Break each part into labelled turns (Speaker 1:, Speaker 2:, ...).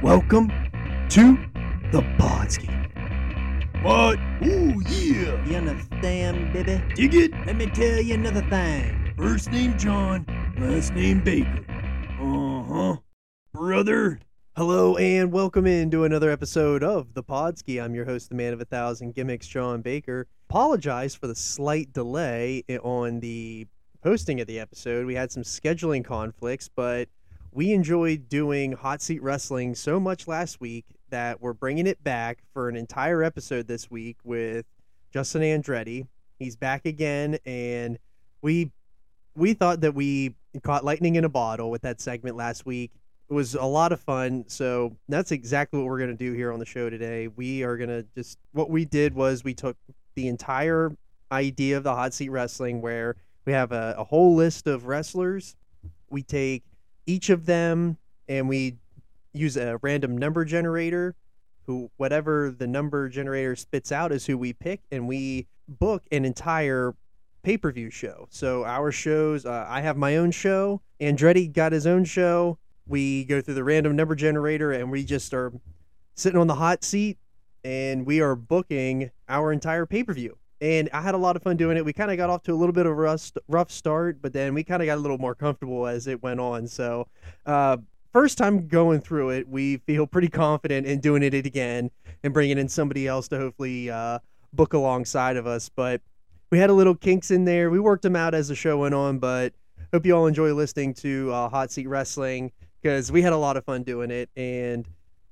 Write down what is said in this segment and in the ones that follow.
Speaker 1: Welcome to the Podski.
Speaker 2: What? Ooh, yeah.
Speaker 1: You understand, baby?
Speaker 2: Dig it?
Speaker 1: Let me tell you another thing.
Speaker 2: First name John, last name Baker. Uh huh. Brother.
Speaker 1: Hello and welcome into another episode of the Podski. I'm your host, the man of a thousand gimmicks, John Baker. Apologize for the slight delay on the posting of the episode. We had some scheduling conflicts, but we enjoyed doing hot seat wrestling so much last week that we're bringing it back for an entire episode this week with Justin Andretti. He's back again, and we we thought that we caught lightning in a bottle with that segment last week. It was a lot of fun. So that's exactly what we're going to do here on the show today. We are going to just, what we did was we took the entire idea of the hot seat wrestling where we have a, a whole list of wrestlers. We take each of them and we use a random number generator who whatever the number generator spits out is who we pick and we book an entire pay-per-view show. So our shows uh, i have my own show andretti got his own show. We go through the random number generator and we just are sitting on the hot seat and we are booking our entire pay-per-view and i had a lot of fun doing it. We kind of got off to a little bit of a rough, rough start but then we kind of got a little more comfortable as it went on. So uh, first time going through it we feel pretty confident in doing it again and bringing in somebody else to hopefully uh, book alongside of us. But we had a little kinks in there. We worked them out as the show went on but hope you all enjoy listening to uh, hot seat wrestling because we had a lot of fun doing it. And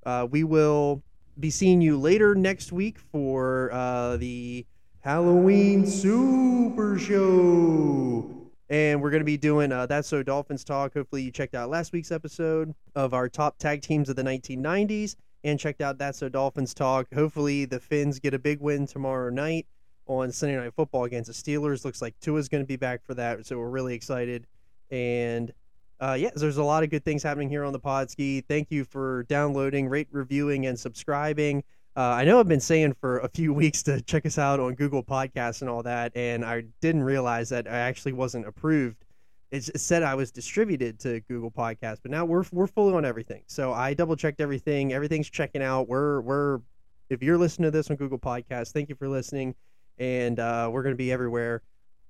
Speaker 1: uh, we will be seeing you later next week for uh, the halloween super show. And we're going to be doing uh, that's so dolphins talk. Hopefully you checked out last week's episode of our top tag teams of the 1990s and checked out that's so dolphins talk. Hopefully the finns get a big win tomorrow night on sunday night football against the steelers. Looks like tua's going to be back for that so we're really excited. And uh, yeah, there's a lot of good things happening here on the Podski. Thank you for downloading, rate, reviewing, and subscribing. Uh, I know I've been saying for a few weeks to check us out on Google Podcasts and all that, and I didn't realize that I actually wasn't approved. It said I was distributed to Google Podcasts, but now we're we're fully on everything. So I double checked everything. Everything's checking out. We're we're if you're listening to this on Google Podcasts, thank you for listening, and uh, we're going to be everywhere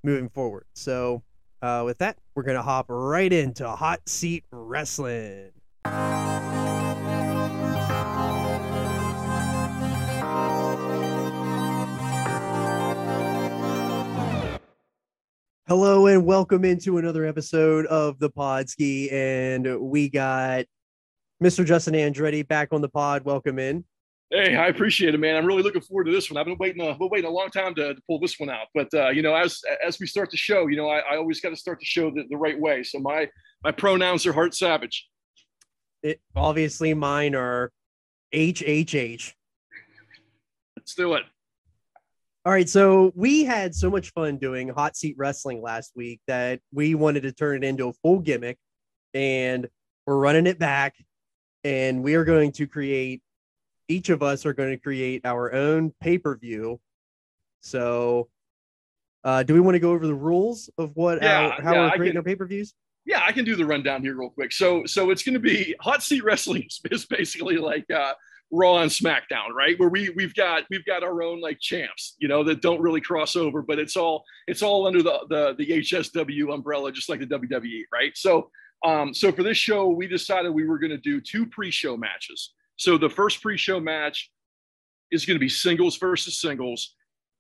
Speaker 1: moving forward. So uh, with that, we're gonna hop right into hot seat wrestling. Hello and welcome into another episode of the Podski, and we got Mr. Justin Andretti back on the pod. Welcome in.
Speaker 3: Hey, I appreciate it, man. I'm really looking forward to this one. I've been waiting, a, been waiting a long time to, to pull this one out. But uh, you know, as as we start the show, you know, I, I always got to start the show the, the right way. So my my pronouns are Heart Savage.
Speaker 1: It, obviously, mine are HHH.
Speaker 3: Let's do it.
Speaker 1: All right, so we had so much fun doing hot seat wrestling last week that we wanted to turn it into a full gimmick, and we're running it back, and we are going to create. Each of us are going to create our own pay per view. So, uh, do we want to go over the rules of what
Speaker 3: Yeah,
Speaker 1: our, how
Speaker 3: yeah,
Speaker 1: we're creating
Speaker 3: can-
Speaker 1: our pay per views?
Speaker 3: Yeah, I can do the rundown here real quick. So so it's going to be hot seat wrestling is- is basically like uh, Raw and SmackDown, right? Where we we've got we've got our own like champs, you know, that don't really cross over, but it's all it's all under the the the HSW umbrella, just like the WWE, right? So um, so for this show, we decided we were going to do two pre-show matches. So the first pre-show match is going to be singles versus singles,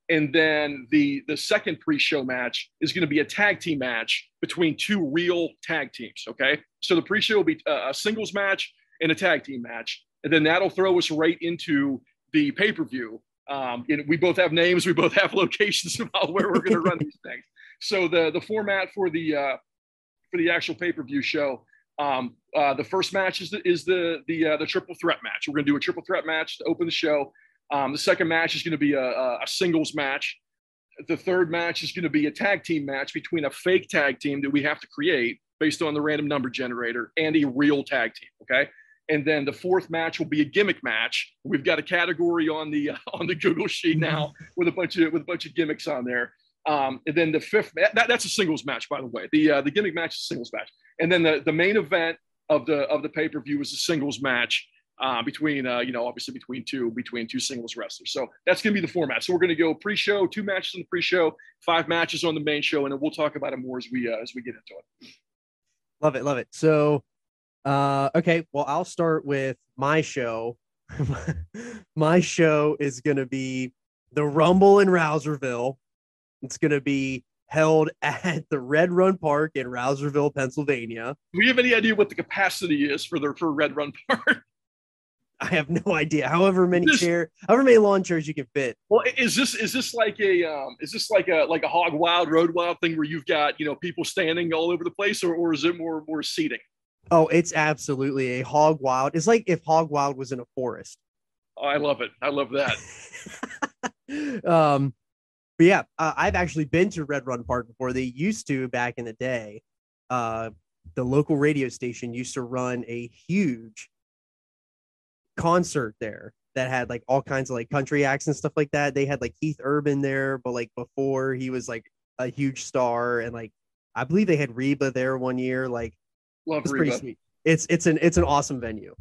Speaker 3: and then the the second pre-show match is going to be a tag team match between two real tag teams. Okay, so the pre-show will be uh, a singles match and a tag team match, and then that'll throw us right into the pay-per-view. Um, and we both have names, we both have locations about where we're going to run these things. So the the format for the uh, for the actual pay-per-view show. Um, uh, the first match is the is the the uh, the triple threat match. We're going to do a triple threat match to open the show. Um, the second match is going to be a, a singles match. The third match is going to be a tag team match between a fake tag team that we have to create based on the random number generator and a real tag team. Okay. And then the fourth match will be a gimmick match. We've got a category on the on the Google sheet now with a bunch of with a bunch of gimmicks on there. Um, and then the fifth that, that's a singles match, by the way. The uh, the gimmick match is a singles match. And then the, the main event of the of the pay per view is a singles match. uh, between uh, you know obviously between two between two singles wrestlers. So that's going to be the format. So we're going to go pre-show, two matches on the pre-show, five matches on the main show, and then we'll talk about it more as we uh, as we get into it.
Speaker 1: Love it, love it. So, uh, okay, well, I'll start with my show. my show is going to be the Rumble in Rouzerville. It's going to be held at the Red Run Park in Rouzerville, Pennsylvania.
Speaker 3: Do we have any idea what the capacity is for the for Red Run Park?
Speaker 1: I have no idea. However many
Speaker 3: This-
Speaker 1: chair, however many lawn chairs you can fit.
Speaker 3: Well, is this is this like a um, is this like a like a hog wild road wild thing where you've got you know people standing all over the place, or, or is it more more seating?
Speaker 1: Oh, it's absolutely a hog wild. It's like if hog wild was in a forest.
Speaker 3: Oh, I love it. I love that.
Speaker 1: um, but yeah, uh, I've actually been to Red Run Park before. They used to back in the day. Uh, the local radio station used to run a huge concert there that had like all kinds of like country acts and stuff like that. They had like Keith Urban there, but like before he was like a huge star, and like I believe they had Reba there one year. Like
Speaker 3: Love
Speaker 1: it's pretty
Speaker 3: Reba.
Speaker 1: sweet. It's it's an it's an awesome venue.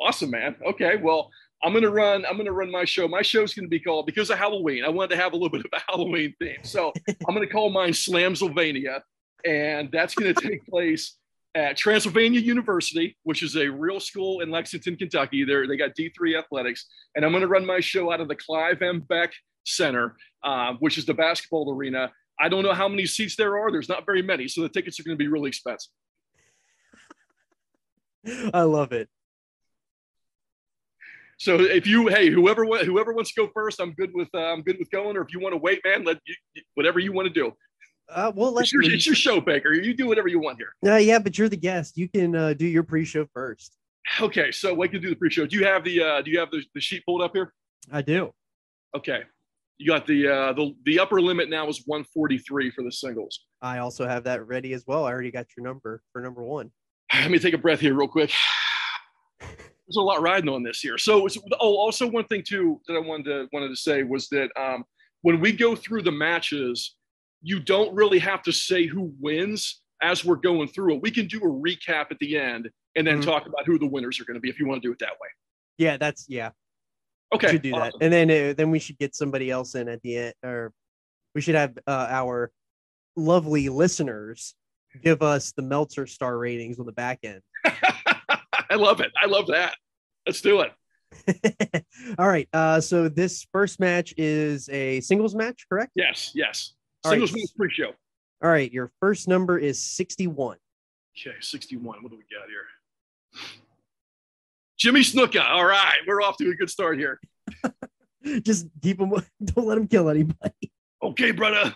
Speaker 3: Awesome, man. Okay, well, I'm gonna run. I'm gonna run my show. My show's gonna be called because of Halloween. I wanted to have a little bit of a Halloween theme, so I'm gonna call mine Slamsylvania, and that's gonna take place at Transylvania University, which is a real school in Lexington, Kentucky. They they got D3 athletics, and I'm gonna run my show out of the Clive M. Beck Center, uh, which is the basketball arena. I don't know how many seats there are. There's not very many, so the tickets are going to be really expensive.
Speaker 1: I love it.
Speaker 3: So if you, hey, whoever whoever wants to go first, I'm good with uh, I'm good with going. Or if you want to wait, man, let you, whatever you want to do.
Speaker 1: Uh, well, let's.
Speaker 3: It's your, it's your show, Baker. You do whatever you want here.
Speaker 1: Uh, yeah, but you're the guest. You can uh, do your pre-show first.
Speaker 3: Okay, so we can do the pre-show. Do you have the uh, do you have the, the sheet pulled up here?
Speaker 1: I do.
Speaker 3: Okay, you got the uh, the the upper limit now is 143 for the singles.
Speaker 1: I also have that ready as well. I already got your number for number one.
Speaker 3: Let me take a breath here, real quick. There's a lot riding on this here. So, it's, oh, also one thing too that I wanted to wanted to say was that um, when we go through the matches, you don't really have to say who wins as we're going through it. We can do a recap at the end and then
Speaker 1: Mhm.
Speaker 3: talk about who the winners are going to be if you want to do it that way.
Speaker 1: Yeah, that's yeah.
Speaker 3: Okay,
Speaker 1: should do that, and then uh, then we should get somebody else in at the end, or we should have uh, our lovely listeners give us the Meltzer star ratings on the back end.
Speaker 3: I love it. I love that. Let's do it.
Speaker 1: All right. Uh, so this first match is a singles match, correct?
Speaker 3: Yes, yes.
Speaker 1: All right.
Speaker 3: Singles wins pre-show.
Speaker 1: All right. Your first number is 61.
Speaker 3: Okay, 61. What do we got here? Jimmy Snuka. All right, we're off to a good start here.
Speaker 1: Just keep them. Don't let them kill anybody.
Speaker 3: Okay, brother.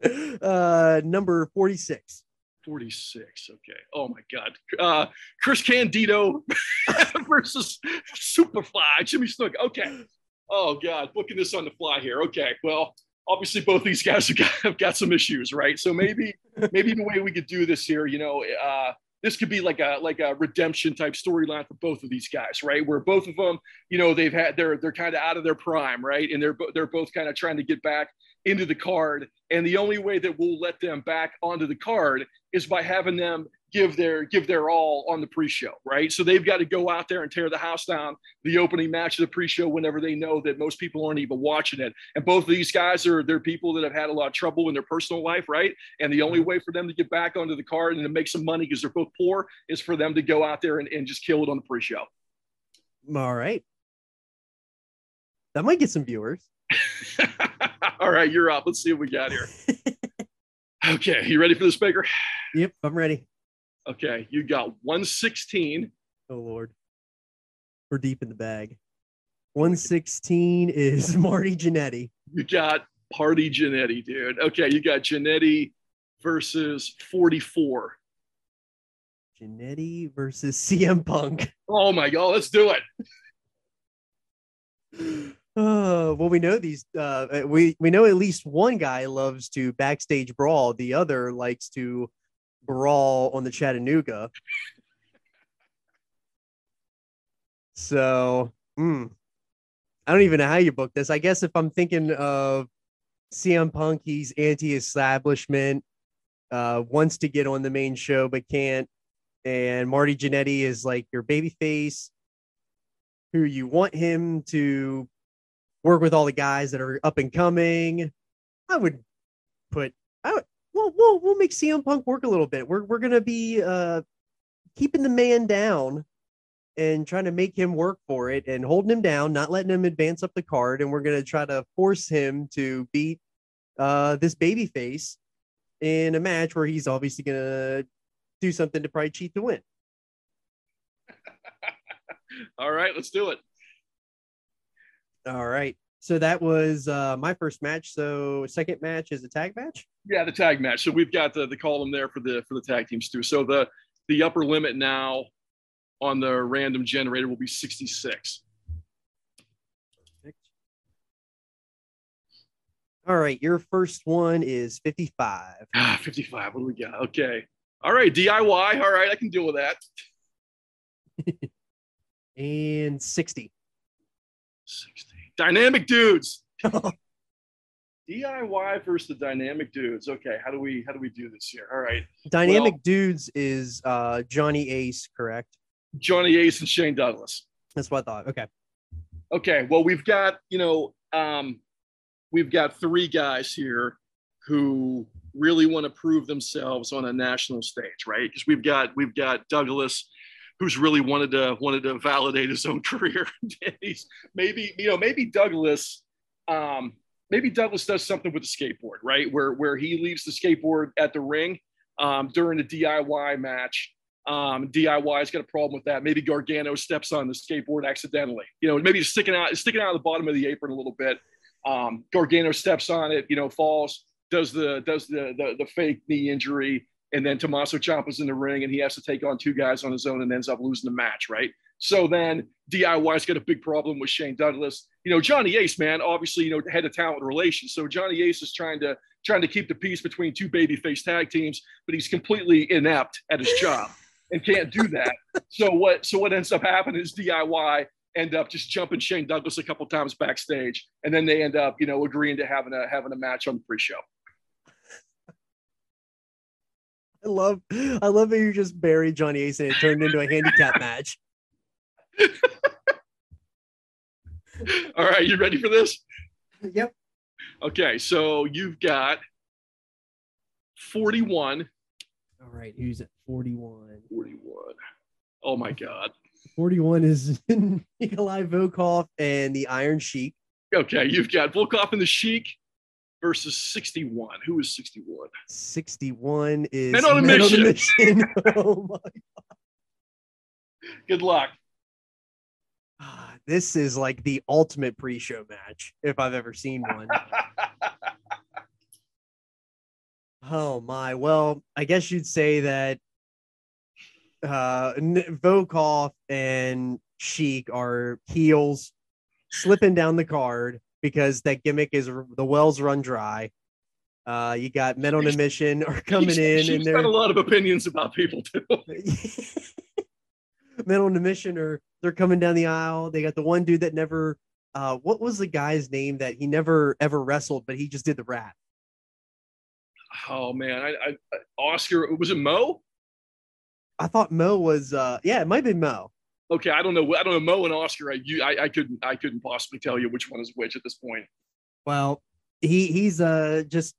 Speaker 1: Uh, number 46.
Speaker 3: 46. Okay. Oh my God. Uh, Chris Candido versus Superfly, Jimmy Snook. Okay. Oh God, booking this on the fly here. Okay. Well, obviously both these guys have got, have got some issues, right? So maybe maybe the way we could do this here, you know, uh, this could be like a like a redemption type storyline for both of these guys, right? Where both of them, you know, they've had they're they're kind of out of their prime, right? And they're they're both kind of trying to get back into the card. And the only way that we'll let them back onto the card is by having them give their give their all on the pre-show, right? So they've got to go out there and tear the house down the opening match of the pre-show whenever they know that most people aren't even watching it. And both of these guys are they're people that have had a lot of trouble in their personal life, right? And the only mm-hmm. way for them to get back onto the card and to make some money because they're both poor is for them to go out there and, and just kill it on the pre-show.
Speaker 1: All right. That might get some viewers.
Speaker 3: all right, you're up. Let's see what we got here. Okay, you ready for this, Baker?
Speaker 1: Yep, I'm ready.
Speaker 3: Okay, you got 116.
Speaker 1: Oh Lord, we're deep in the bag. 116 is Marty Jannetty.
Speaker 3: You got Party Jannetty, dude. Okay, you got Jannetty versus 44.
Speaker 1: Jannetty versus CM Punk.
Speaker 3: Oh my god, let's do it.
Speaker 1: Uh, well, we know these. Uh, we we know at least one guy loves to backstage brawl. The other likes to brawl on the Chattanooga. So, mm, I don't even know how you book this. I guess if I'm thinking of CM Punk, he's anti-establishment, uh, wants to get on the main show but can't. and Marty Jannetty is like your baby face, who you want him to work with all the guys that are up and coming. I would put I would, well, we'll we'll make CM Punk work a little bit. We're we're gonna be uh keeping the man down and trying to make him work for it and holding him down, not letting him advance up the card, and we're gonna try to force him to beat uh this baby face in a match where he's obviously gonna do something to probably cheat to win.
Speaker 3: All right, let's do it.
Speaker 1: All right. So that was uh, my first match. So second match is a tag match.
Speaker 3: Yeah, the tag match. So we've got the, the column there for the for the tag teams too. So the the upper limit now on the random generator will be 66.
Speaker 1: All right, your first one is 55.
Speaker 3: Ah, 55. What do we got? Okay. All right, DIY. All right, I can deal with that.
Speaker 1: and 60.
Speaker 3: 60. Dynamic dudes. DIY versus the dynamic dudes. Okay, how do we how do we do this here? All right.
Speaker 1: Dynamic well, dudes is uh Johnny Ace, correct?
Speaker 3: Johnny Ace and Shane Douglas.
Speaker 1: That's what I thought. Okay.
Speaker 3: Okay. Well, we've got, you know, um, we've got three guys here who really want to prove themselves on a national stage, right? Because we've got we've got Douglas, who's really wanted to wanted to validate his own career. he's maybe you know maybe Douglas, um, maybe Douglas does something with the skateboard, right? Where where he leaves the skateboard at the ring um, during a DIY match. Um, DIY's got a problem with that. Maybe Gargano steps on the skateboard accidentally. You know, maybe sticking out sticking out of the bottom of the apron a little bit. Um, Gargano steps on it, you know, falls, does the does the, the the fake knee injury, and then Tommaso Ciampa's in the ring, and he has to take on two guys on his own, and ends up losing the match, right? So then DIY's got a big problem with Shane Douglas. You know, Johnny Ace, man, obviously, you know, head of talent relations. So Johnny Ace is trying to trying to keep the peace between two babyface tag teams, but he's completely inept at his job and can't do that. so what so what ends up happening is DIY end up just jumping Shane Douglas a couple times backstage, and then they end up, you know, agreeing to having a having a match on the pre-show.
Speaker 1: I love, I love that you just buried Johnny Ace and it turned into a handicap match.
Speaker 3: All right, you ready for this?
Speaker 1: Yep.
Speaker 3: Okay, so you've got 41.
Speaker 1: All right, who's at 41?
Speaker 3: 41. Oh my God.
Speaker 1: 41 is Nikolai Volkoff and the Iron Sheik.
Speaker 3: Okay, you've got Volkoff and the Sheik versus 61. Who is 61?
Speaker 1: 61 is
Speaker 3: Men on a Men Mission. On a mission.
Speaker 1: oh my God.
Speaker 3: Good luck.
Speaker 1: This is like the ultimate pre-show match if I've ever seen one. oh my. Well, I guess you'd say that uh Volkoff and Sheik are heels slipping down the card because that gimmick is the wells run dry. Uh, you got men on a mission are coming in,
Speaker 3: she's
Speaker 1: and they're
Speaker 3: got a lot of opinions about people too.
Speaker 1: men on a mission are they're coming down the aisle. They got the one dude that never. Uh, what was the guy's name that he never ever wrestled, but he just did the rap?
Speaker 3: Oh man, I, I Oscar was it Mo?
Speaker 1: I thought Mo was. uh Yeah, it might be Mo
Speaker 3: okay, I don't know. I don't know. Mo and Oscar, I, you, I, I couldn't, I couldn't possibly tell you which one is which at this point.
Speaker 1: Well, he he's uh just.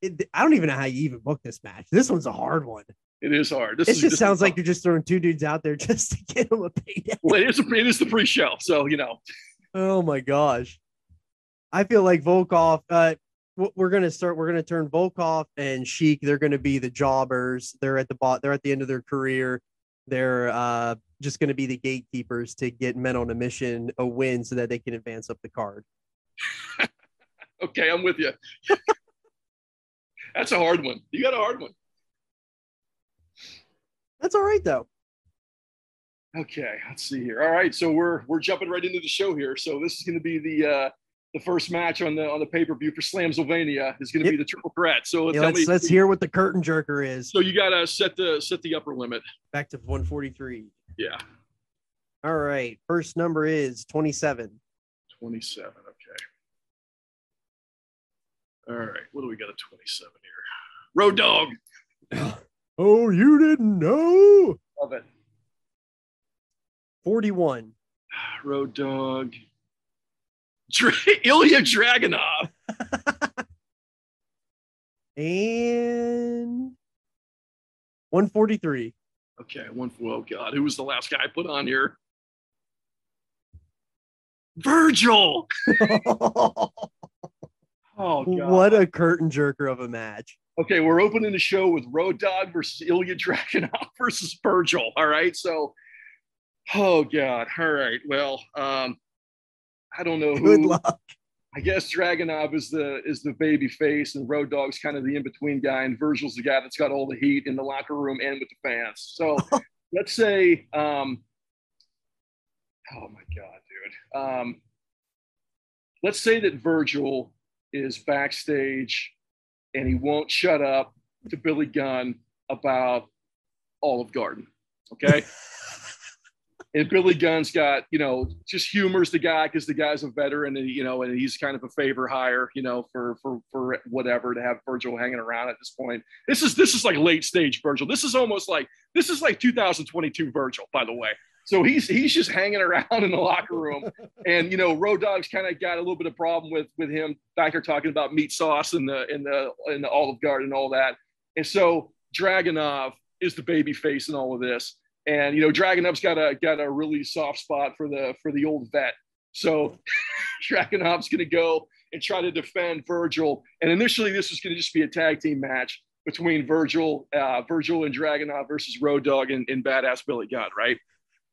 Speaker 1: It, I don't even know how you even book this match. This one's a hard one.
Speaker 3: It is hard.
Speaker 1: This, just sounds like you're just throwing two dudes out there just to get them a payday.
Speaker 3: Well, it is, a, it is the pre-show, so you know.
Speaker 1: Oh my gosh, I feel like Volkoff. Uh, we're gonna start. We're gonna turn Volkoff and Sheik. They're gonna be the jobbers. They're at the bot. They're at the end of their career. They're uh, just going to be the gatekeepers to get men on a mission a win so that they can advance up the card.
Speaker 3: okay, I'm with you. That's a hard one. You got a hard one.
Speaker 1: That's all right though.
Speaker 3: Okay, let's see here. All right, so we're we're jumping right into the show here. So this is going to be the uh, the first match on the on the pay per view for Slamsylvania is going to yep. be the triple threat. So
Speaker 1: yeah, let's, me, let's hear what the curtain jerker is.
Speaker 3: So you got to set the set the upper limit
Speaker 1: back to 143.
Speaker 3: Yeah.
Speaker 1: All right. First number is 27.
Speaker 3: 27. Okay. All right. What do we got at 27 here? Road Dog.
Speaker 1: Oh, you didn't know?
Speaker 3: Love it.
Speaker 1: 41.
Speaker 3: Road Dog. Dra- Ilja Dragunov.
Speaker 1: And 143.
Speaker 3: Okay, one. For, oh God, who was the last guy I put on here? Virgil. Oh God.
Speaker 1: what a curtain jerker of a match.
Speaker 3: Okay, we're opening the show with Road Dog versus Ilja Dragunov versus Virgil. All right, so. Oh God. All right. Well, um, I don't know
Speaker 1: Good
Speaker 3: who.
Speaker 1: luck.
Speaker 3: I guess Dragunov is the is the baby face, and Road Dog's kind of the in between guy, and Virgil's the guy that's got all the heat in the locker room and with the fans. So let's say, um, oh my god, dude. Um, let's say that Virgil is backstage, and he won't shut up to Billy Gunn about Olive Garden. Okay. and Billy Gunn's got, you know, just humors the guy because the guy's a veteran and you know, and he's kind of a favor hire, you know, for for for whatever to have Virgil hanging around at this point. This is this is like late stage Virgil. This is almost like this is like 2022 Virgil, by the way. So he's he's just hanging around in the locker room, and you know, Road Dog's kind of got a little bit of problem with with him back here talking about meat sauce and the in the in the Olive Garden and all that. And so Dragunov is the baby face in all of this and you know Dragon Dragunov's got a got a really soft spot for the for the old vet. So Dragunov's going to go and try to defend Virgil. And initially, this was going to just be a tag team match between Virgil, uh, Virgil and Dragon Dragunov versus Road Dog and, and Badass Billy Gunn, right?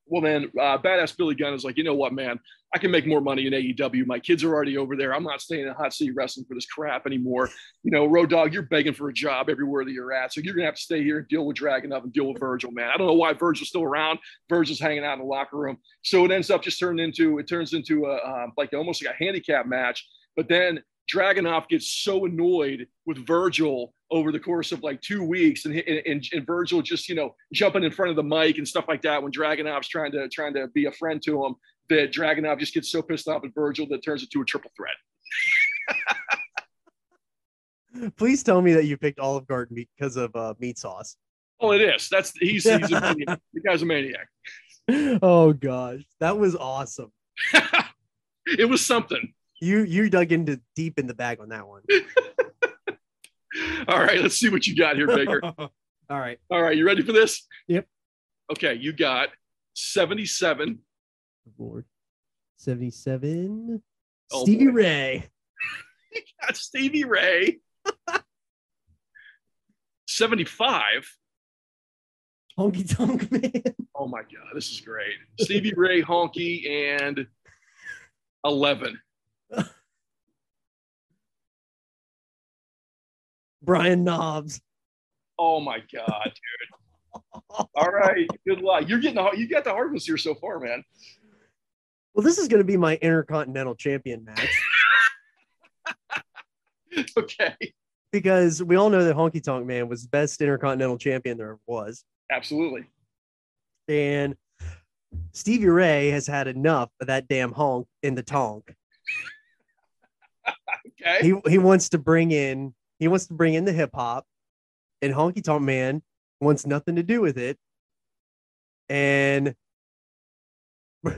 Speaker 3: Well, then uh, Badass Billy Gunn is like, you know what, man, I can make more money in AEW. My kids are already over there. I'm not staying in hot seat wrestling for this crap anymore. You know, Road Dog, you're begging for a job everywhere that you're at. So you're going to have to stay here and deal with Dragunov and deal with Virgil, man. I don't know why Virgil's still around. Virgil's hanging out in the locker room. So it ends up just turning into, it turns into a, um, like almost like a handicap match. But then Dragunov gets so annoyed with Virgil over the course of like two weeks, and, and and Virgil just you know jumping in front of the mic and stuff like that when Dragunov's trying to trying to be a friend to him. That Dragunov just gets so pissed off at Virgil that turns into a triple threat.
Speaker 1: Please tell me that you picked Olive Garden because of uh, meat sauce.
Speaker 3: Oh, it is. That's he's, he's a maniac. The guy's a maniac.
Speaker 1: Oh gosh, that was awesome.
Speaker 3: it was something.
Speaker 1: You you dug into deep in the bag on that one.
Speaker 3: All right, let's see what you got here, Baker.
Speaker 1: All right.
Speaker 3: All right, you ready for this?
Speaker 1: Yep.
Speaker 3: Okay, you got 77.
Speaker 1: Lord. 77.
Speaker 3: Oh,
Speaker 1: Stevie
Speaker 3: boy.
Speaker 1: Ray.
Speaker 3: You got Stevie Ray. 75.
Speaker 1: Honky Tonk Man.
Speaker 3: Oh my God, this is great. Stevie Ray, Honky, and 11.
Speaker 1: Brian Knobbs.
Speaker 3: Oh my God, dude. All right, good luck. You're getting the, you got the hard ones here so far, man.
Speaker 1: Well, this is going to be my Intercontinental Champion match
Speaker 3: Okay,
Speaker 1: because we all know that Honky Tonk Man was the best Intercontinental Champion there was.
Speaker 3: absolutely.
Speaker 1: And Stevie Ray has had enough of that damn honk in the tonk.
Speaker 3: Okay.
Speaker 1: He he wants to bring in he wants to bring in the hip hop, and Honky Tonk Man wants nothing to do with it. And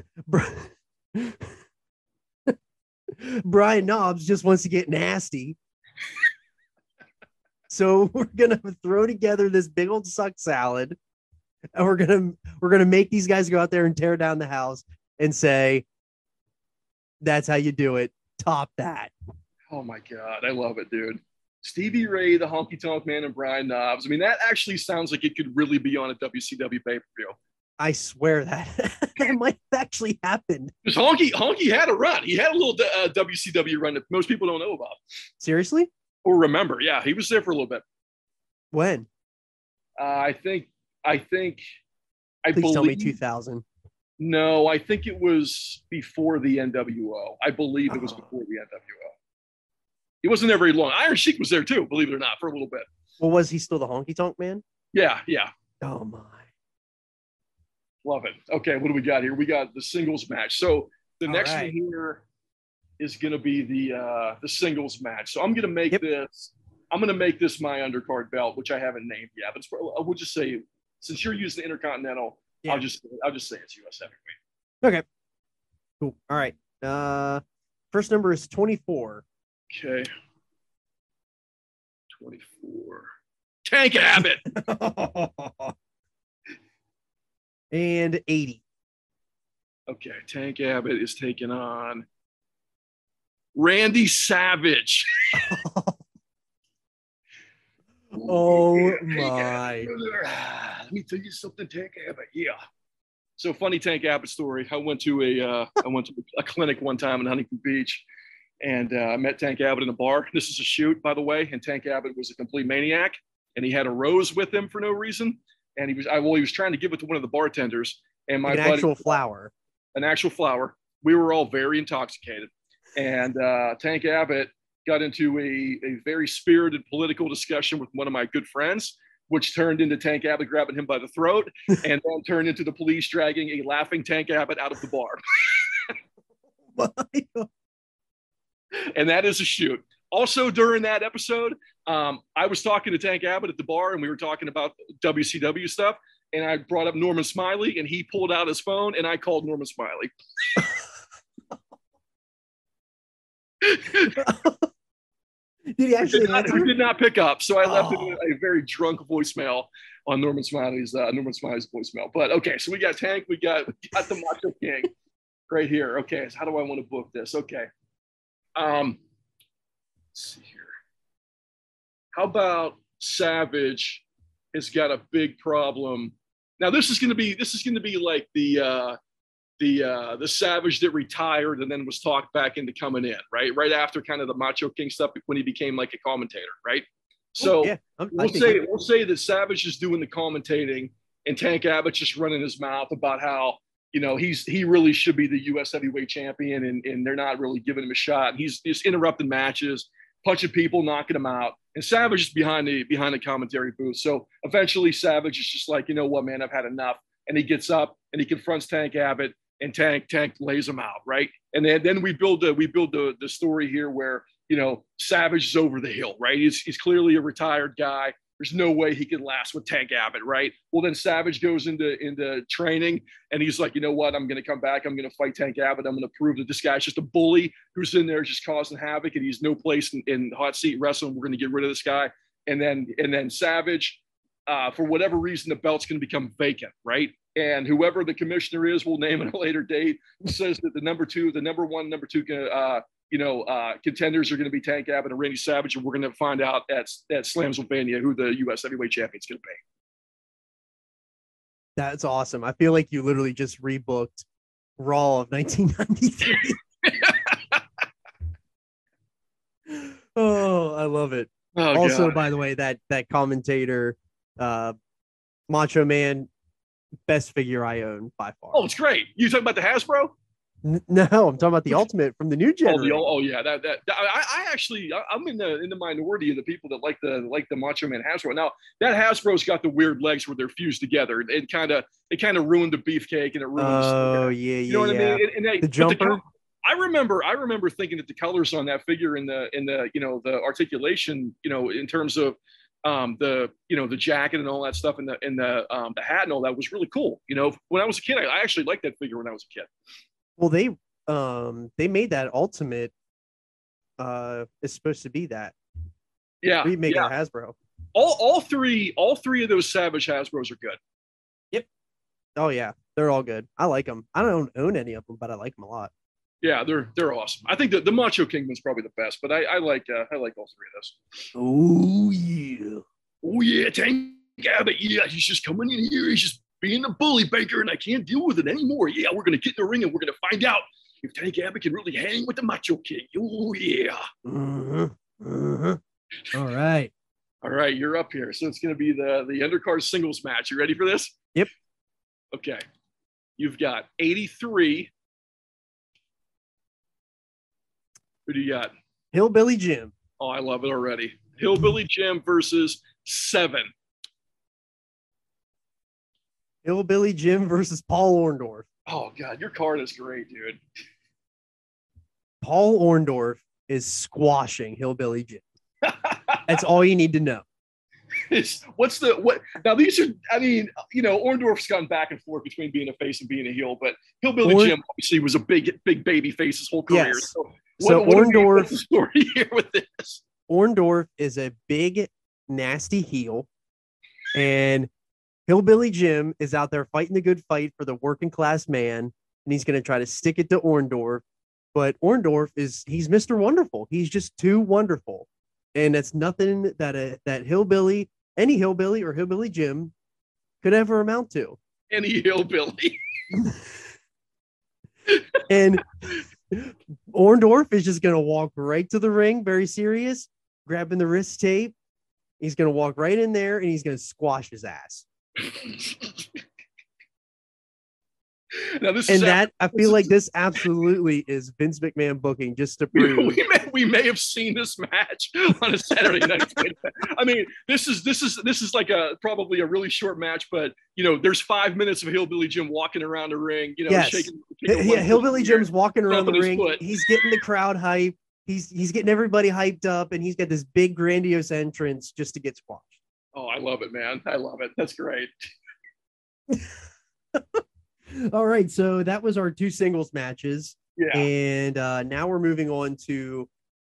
Speaker 1: Brian Knobbs just wants to get nasty. So we're gonna throw together this big old suck salad, and we're gonna we're gonna make these guys go out there and tear down the house and say, "That's how you do it. Top that."
Speaker 3: Oh my God, I love it, dude. Stevie Ray, the Honky Tonk Man, and Brian Knobbs. I mean, that actually sounds like it could really be on a WCW pay per view.
Speaker 1: I swear that that might have actually happened.
Speaker 3: Because Honky Honky had a run. He had a little uh, WCW run that most people don't know about
Speaker 1: Seriously?
Speaker 3: or remember. Yeah, he was there for a little bit.
Speaker 1: When?
Speaker 3: Uh, I think. I think. I
Speaker 1: Please tell me
Speaker 3: believe-
Speaker 1: 2000.
Speaker 3: No, I think it was before the NWO. I believe it was
Speaker 1: Oh.
Speaker 3: before the NWO. He wasn't there very long. Iron Sheik was there too, believe it or not, for a little bit.
Speaker 1: Well, was he still the honky tonk man?
Speaker 3: Yeah, yeah.
Speaker 1: Oh my.
Speaker 3: Love it. Okay, what do we got here? We got the singles match. So the
Speaker 1: All
Speaker 3: next
Speaker 1: right.
Speaker 3: one here is going to be the uh, the singles match. So I'm going to make
Speaker 1: Yep.
Speaker 3: this I'm going to make this my undercard belt, which I haven't named yet. But it's, we'll just say, since you're using the Intercontinental,
Speaker 1: Yeah.
Speaker 3: I'll just I'll just say it's U.S. Heavyweight. Okay.
Speaker 1: Cool. All right. Uh, first number is 24.
Speaker 3: Okay. 24. Tank Abbott.
Speaker 1: and 80.
Speaker 3: Okay, Tank Abbott is taking on Randy Savage.
Speaker 1: Oh,
Speaker 3: Yeah,
Speaker 1: my.
Speaker 3: Abbott. Let me tell you something, Tank Abbott. Yeah. So funny Tank Abbott story. I went to a uh, I went to a clinic one time in Huntington Beach, and uh, I met Tank Abbott in a bar. This is a shoot, by the way, and Tank Abbott was a complete maniac, and he had a rose with him for no reason. And he was I well, he was trying to give it to one of the bartenders, and my
Speaker 1: Like an
Speaker 3: buddy,
Speaker 1: actual flower.
Speaker 3: an actual flower. We were all very intoxicated. And uh, Tank Abbott got into a, a very spirited political discussion with one of my good friends, which turned into Tank Abbott grabbing him by the throat and then turned into the police dragging a laughing Tank Abbott out of the bar. and that is a shoot. Also, during that episode, um, I was talking to Tank Abbott at the bar and we were talking about WCW stuff. And I brought up Norman Smiley and he pulled out his phone and I called Norman Smiley.
Speaker 1: Did he actually
Speaker 3: did not, did not pick up. So I left
Speaker 1: Oh.
Speaker 3: a very drunk voicemail on Norman Smiley's uh, Norman Smiley's voicemail. But okay, so we got Tank, we got we got the Macho King right here. Okay, so how do I want to book this? Okay, um, let's see here. How about Savage has got a big problem. Now this is going to be this is going to be like the uh, the uh, the Savage that retired and then was talked back into coming in, right? Right after kind of the Macho King stuff when he became like a commentator, right? So
Speaker 1: yeah,
Speaker 3: we'll say we'll say that Savage is doing the commentating and Tank Abbott's just running his mouth about how you know he's he really should be the U.S. heavyweight champion and, and they're not really giving him a shot. He's just interrupting matches, punching people, knocking them out. And Savage is behind the behind the commentary booth. So eventually Savage is just like, you know what, man, I've had enough. And he gets up and he confronts Tank Abbott and Tank Tank lays him out, right? And then then we build the we build the the story here where you know Savage is over the hill, right? He's he's clearly a retired guy. There's no way he can last with Tank Abbott, right? Well, then Savage goes into into training and he's like, you know what? I'm going to come back. I'm going to fight Tank Abbott. I'm going to prove that this guy's just a bully who's in there just causing havoc and he's no place in, in hot seat wrestling. We're going to get rid of this guy. And then and then Savage, uh, for whatever reason, the belt's going to become vacant, right? And whoever the commissioner is, will name at a later date. Says that the number two, the number one, number two, uh, you know, uh, contenders are going to be Tank Abbott and Randy Savage, and we're going to find out at at Slamsylvania who the U.S. Heavyweight Champion is going to be.
Speaker 1: that's awesome. I feel like you literally just rebooked Raw of 1993. oh, I love it.
Speaker 3: Oh,
Speaker 1: also,
Speaker 3: God.
Speaker 1: by the way, that that commentator, uh, Macho Man, best figure I own by far.
Speaker 3: oh, it's great. You talking about the Hasbro?
Speaker 1: No, I'm talking about the Ultimate from the new
Speaker 3: Oh, the, oh, yeah, that that, that- I, I actually I'm in the in the minority of the people that like the like the Macho Man Hasbro. Now that Hasbro's got the weird legs where they're fused together. It kind of it kind of ruined the beefcake and it ruined.
Speaker 1: oh
Speaker 3: the,
Speaker 1: yeah, yeah,
Speaker 3: you know what
Speaker 1: yeah.
Speaker 3: I mean? And, and they,
Speaker 1: The jumper?
Speaker 3: col- I remember I remember thinking that the colors on that figure in the in the you know the articulation you know in terms of um, the you know the jacket and all that stuff and the and the um, the hat and all that was really cool. You know, when I was a kid, I, I actually liked that figure when I was a kid.
Speaker 1: Well, they um they made that Ultimate. Uh, is supposed to be that
Speaker 3: Yeah,
Speaker 1: remake
Speaker 3: yeah.
Speaker 1: of Hasbro.
Speaker 3: All all three all three of those Savage Hasbros are good. Yep.
Speaker 1: Oh yeah, they're all good. I like them. I don't own any of them, but I like them a lot.
Speaker 3: Yeah, they're they're awesome. I think the, the Macho Kingman's probably the best, but I, I like uh, I like all three of those.
Speaker 2: Oh, yeah.
Speaker 3: Oh yeah, Tank Abbott. Yeah, he's just coming in here. He's just being a bully baker, and I can't deal with it anymore. Yeah, we're gonna get in the ring and we're gonna find out if Tank Abbott can really hang with the Macho King. Oh yeah.
Speaker 1: Mhm, mhm. All right.
Speaker 3: All right, you're up here. So it's gonna be the the undercard singles match. You ready for this?
Speaker 1: Yep.
Speaker 3: Okay. You've got 83. Who do you got?
Speaker 1: Hillbilly Jim.
Speaker 3: Oh, I love it already. Hillbilly Jim versus Seven.
Speaker 1: Hillbilly Jim versus Paul Orndorff.
Speaker 3: Oh God, your card is great, dude.
Speaker 1: Paul Orndorff is squashing Hillbilly Jim That's all you need to know.
Speaker 3: It's, what's the what? Now these are, I mean, you know, Orndorff's gone back and forth between being a face and being a heel, but Hillbilly
Speaker 1: Orn-
Speaker 3: Jim obviously was a big, big baby face his whole career.
Speaker 1: Yes.
Speaker 3: So,
Speaker 1: So
Speaker 3: what, what we-
Speaker 1: Orndorff-
Speaker 3: the story here with this?
Speaker 1: Orndorff is a big, nasty heel, and Hillbilly Jim is out there fighting the good fight for the working class man, and he's going to try to stick it to Orndorff. But Orndorff is he's Mr. Wonderful. He's just too wonderful, and that's nothing that a that hillbilly, any hillbilly or hillbilly Jim, could ever amount to.
Speaker 3: Any hillbilly.
Speaker 1: And Orndorff is just going to walk right to the ring, very serious, grabbing the wrist tape. He's going to walk right in there and he's going to squash his ass.
Speaker 3: Now this
Speaker 1: And
Speaker 3: is
Speaker 1: that, I feel like this absolutely is Vince McMahon booking just to
Speaker 3: we,
Speaker 1: prove.
Speaker 3: may, we may have seen this match on a Saturday night. I mean, this is this is this is like a probably a really short match, but you know, there's five minutes of Hillbilly Jim walking around the ring, you know,
Speaker 1: Yes.
Speaker 3: shaking. shaking
Speaker 1: Yeah, Hillbilly. Jim's walking around the ring.
Speaker 3: foot.
Speaker 1: He's getting the crowd hype. He's he's getting everybody hyped up, and he's got this big grandiose entrance just to get squashed.
Speaker 3: Oh, I love it, man. I love it. That's great.
Speaker 1: All right, so that was our two singles matches.
Speaker 3: Yeah.
Speaker 1: And uh, now we're moving on to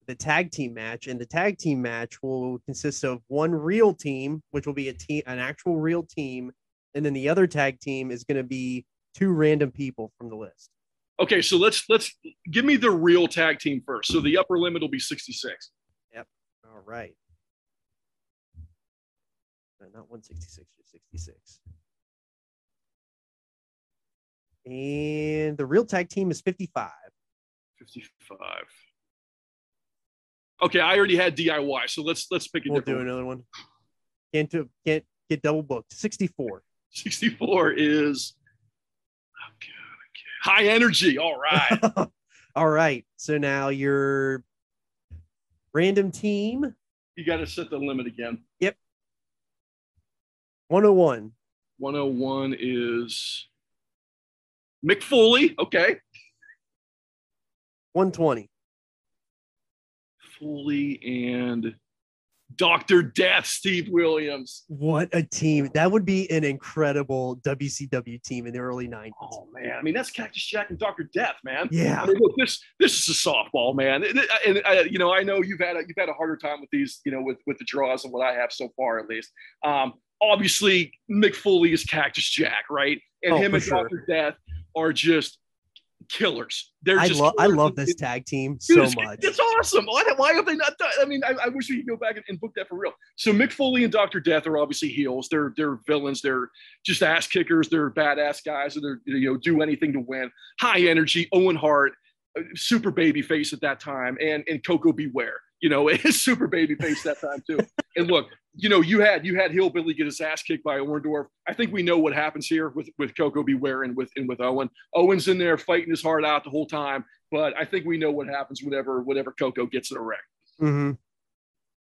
Speaker 1: the tag team match, and the tag team match will consist of one real team, which will be a team, an actual real team, and then the other tag team is going to be two random people from the list.
Speaker 3: Okay, so let's let's give me the real tag team first. So the upper limit will be 66. Yep.
Speaker 1: All right. No, not 166, just 66. And the real tag team is 55.
Speaker 3: 55. Okay, I already had DIY, so let's let's pick a
Speaker 1: We'll
Speaker 3: different
Speaker 1: do another one. Can't do, can't get double booked. 64.
Speaker 3: 64 is oh, okay, okay. high energy. All right.
Speaker 1: All right. So now your random team
Speaker 3: you got to set the limit again.
Speaker 1: 101.
Speaker 3: 101 is Mick Foley. Okay.
Speaker 1: 120.
Speaker 3: Foley and Dr. Death, Steve Williams.
Speaker 1: What a team. That would be an incredible WCW team in the early 90s.
Speaker 3: Oh man, I mean that's Cactus Jack and Dr. Death, man.
Speaker 1: Yeah.
Speaker 3: I mean, look, this this is a softball, man. And, and, uh, you know, I know you've had a, you've had a harder time with these, you know, with with the draws than what I have so far, at least. Um, obviously, Mick Foley is Cactus Jack, right? And
Speaker 1: Oh,
Speaker 3: him and
Speaker 1: sure.
Speaker 3: Dr. Death are just killers. They're
Speaker 1: I
Speaker 3: just
Speaker 1: love I love this tag team so much.
Speaker 3: It's awesome. Why, why have they not done? I mean, I, I wish we could go back and, and book that for real. So Mick Foley and Doctor Death are obviously heels. They're they're villains. They're just ass kickers. They're badass guys. And they're you know do anything to win. High energy. Owen Hart, uh, super baby face at that time, and and Koko B. Ware. You know, is super baby face that time too. and look, you know, you had you had Hillbilly get his ass kicked by Orndorff. I think we know what happens here with with Koko B. Ware and with and with Owen. Owen's in there fighting his heart out the whole time but I think we know what happens whenever whenever Koko gets in a wreck.
Speaker 1: hmm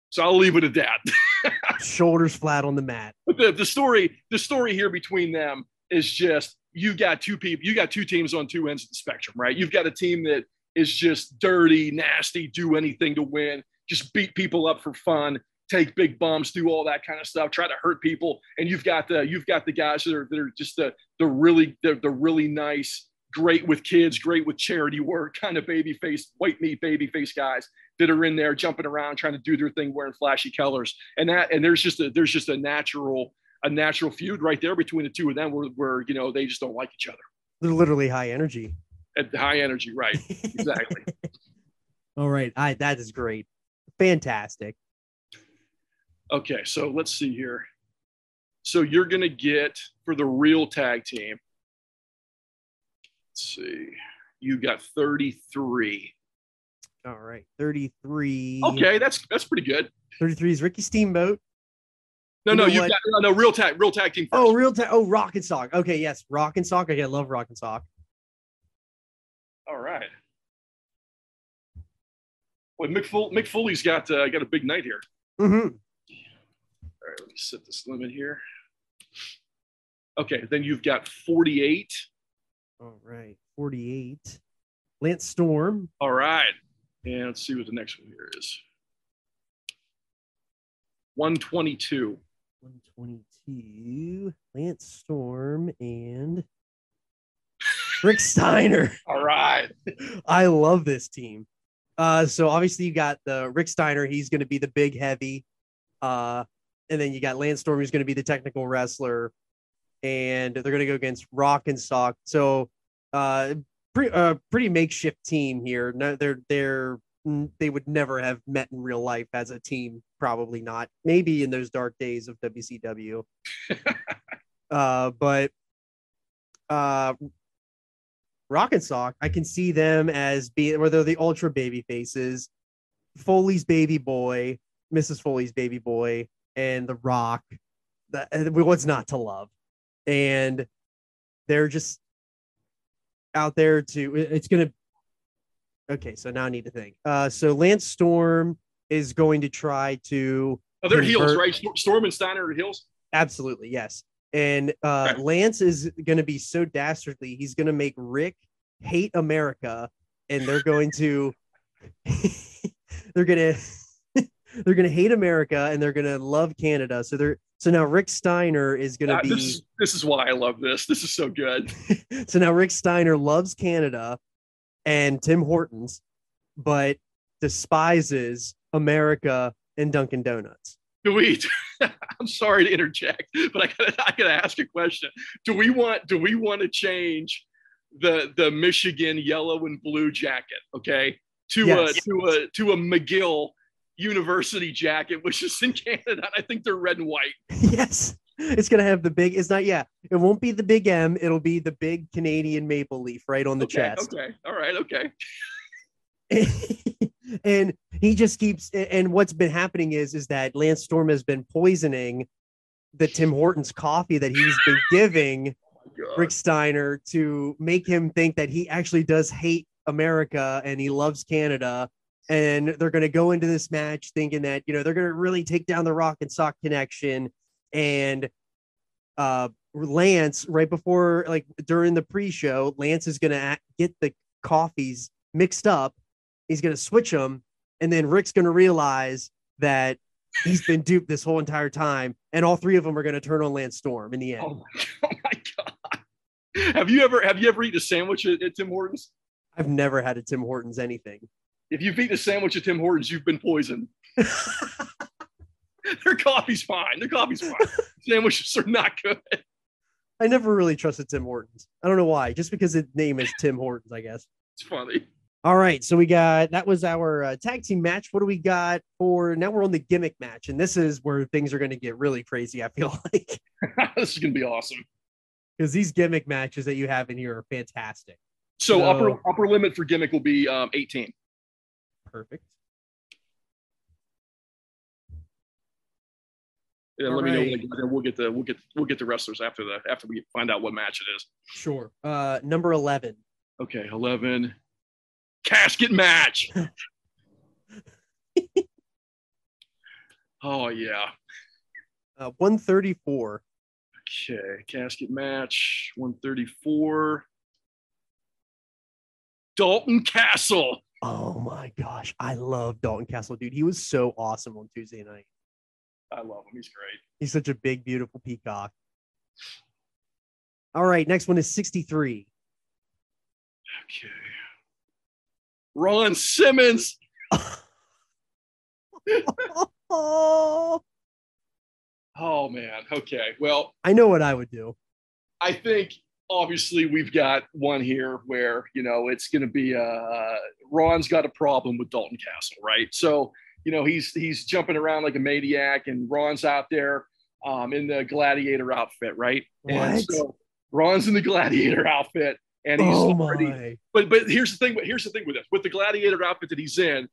Speaker 3: So I'll leave it at that.
Speaker 1: Shoulders flat on the mat.
Speaker 3: But the, the story the story here between them is just you got two people, you got two teams on two ends of the spectrum, right? You've got a team that is just dirty, nasty, do anything to win, just beat people up for fun, take big bumps, do all that kind of stuff, try to hurt people, and you've got the you've got the guys that are that are just the the really the, the really nice, great with kids, great with charity work, kind of baby face, white meat baby face guys that are in there jumping around trying to do their thing wearing flashy colors. And that and there's just a there's just a natural a natural feud right there between the two of them where, where you know they just don't like each other.
Speaker 1: They're literally high energy.
Speaker 3: At high energy right exactly
Speaker 1: All right. I that is great. Fantastic.
Speaker 3: okay so let's see here so you're gonna get for the real tag team let's see you got 33
Speaker 1: All right. 33.
Speaker 3: okay that's that's pretty good
Speaker 1: 33 is Ricky Steamboat.
Speaker 3: no
Speaker 1: You
Speaker 3: no you got no, no real tag real tag team oh, first.
Speaker 1: Oh, real tag. Oh, Rock and Sock. Okay, yes. Rock and Sock. Okay, I love Rock and Sock.
Speaker 3: All right Well, Mick, Fol- Mick Foley's got uh, got a big night here.
Speaker 1: hmm
Speaker 3: All right, let me set this limit here. Okay, then you've got 48.
Speaker 1: All right. 48. Lance Storm.
Speaker 3: All right, and let's see what the next one here is. 122.
Speaker 1: 122. Lance Storm and Rick Steiner.
Speaker 3: All right.
Speaker 1: I love this team. Uh, so obviously you got the Rick Steiner. He's going to be the big heavy. Uh, and then you got Lance Storm, who's going to be the technical wrestler. And they're going to go against Rock and Sock. So, uh, pretty, uh, pretty makeshift team here. No, they're they're they would never have met in real life as a team. Probably not. Maybe in those dark days of WCW. uh, but uh, Rock and Sock, I can see them as being where they're the ultra baby faces, Foley's baby boy, Mrs. Foley's baby boy, and The Rock. That what's not to love, and they're just out there to. It's gonna. Okay, so now I need to think. Uh, so Lance Storm is going to try to.
Speaker 3: Oh, they're heels, right? Storm and Steiner are heels.
Speaker 1: Absolutely, yes. And uh. Lance is going to be so dastardly. He's going to make Rick hate America, and they're going to they're going to they're going to hate America, and they're going to love Canada. So they're so now Rick Steiner is going to
Speaker 3: Uh,
Speaker 1: be
Speaker 3: this, this is why I love this. This is so good.
Speaker 1: so now Rick Steiner loves Canada and Tim Hortons, but despises America and Dunkin' Donuts.
Speaker 3: Do we? I'm sorry to interject, but I gotta, I gotta ask a question. Do we want? Do we want to change the the Michigan yellow and blue jacket? Okay, to
Speaker 1: Yes.
Speaker 3: a to a to a McGill University jacket, which is in Canada. I think they're red and white.
Speaker 1: yes it's gonna have the big it's not yeah it won't be the big m it'll be the big canadian maple leaf right on the
Speaker 3: okay,
Speaker 1: chest
Speaker 3: Okay. All right. Okay.
Speaker 1: and he just keeps and what's been happening is is that lance storm has been poisoning the tim hortons coffee that he's been giving
Speaker 3: God.
Speaker 1: rick steiner to make him think that he actually does hate america and he loves canada and they're going to go into this match thinking that you know they're going to really take down the rock and sock connection and uh lance right before like during the pre-show lance is going to get the coffees mixed up he's going to switch them and then rick's going to realize that he's been duped this whole entire time and all three of them are going to turn on lance storm in the end
Speaker 3: Oh my, oh my God. Have you ever have you ever eaten a sandwich at, at Tim Hortons?
Speaker 1: i've never had a tim hortons anything
Speaker 3: If you've eaten a sandwich at Tim Hortons, you've been poisoned. Their coffee's fine. Their coffee's fine. Sandwiches are not good.
Speaker 1: i never really trusted tim hortons i don't know why just because the name is tim hortons i guess
Speaker 3: It's funny.
Speaker 1: All right, so we got that was our uh, tag team match. What do we got for now? We're on the gimmick match, and this is where things are going to get really crazy. I feel like
Speaker 3: this is gonna be awesome.
Speaker 1: because these gimmick matches that you have in here are fantastic.
Speaker 3: So
Speaker 1: So-
Speaker 3: upper upper limit for gimmick will be um, 18.
Speaker 1: Perfect.
Speaker 3: And
Speaker 1: All
Speaker 3: let me know. and we'll get the we'll get we'll get the wrestlers after the after we find out what match it is.
Speaker 1: Sure. Uh, number eleven.
Speaker 3: Okay, 11. Casket match. oh yeah.
Speaker 1: Uh, one thirty-four.
Speaker 3: Okay, casket match 134. Dalton Castle.
Speaker 1: Oh my gosh, I love Dalton Castle, dude. He was so awesome on Tuesday night.
Speaker 3: I love him. He's great.
Speaker 1: He's such a big, beautiful peacock. All right, next one is sixty-three.
Speaker 3: Okay. Ron Simmons.
Speaker 1: oh,
Speaker 3: Oh man. Okay. Well,
Speaker 1: I know what I would do.
Speaker 3: I think obviously we've got one here where you know it's going to be uh Ron's got a problem with Dalton Castle, right? So you know he's he's jumping around like a maniac, and Ron's out there um, in the gladiator outfit, right? And so Ron's in the gladiator outfit, and he's
Speaker 1: oh
Speaker 3: already. But but here's the thing. But here's the thing with this: with the gladiator outfit that he's in,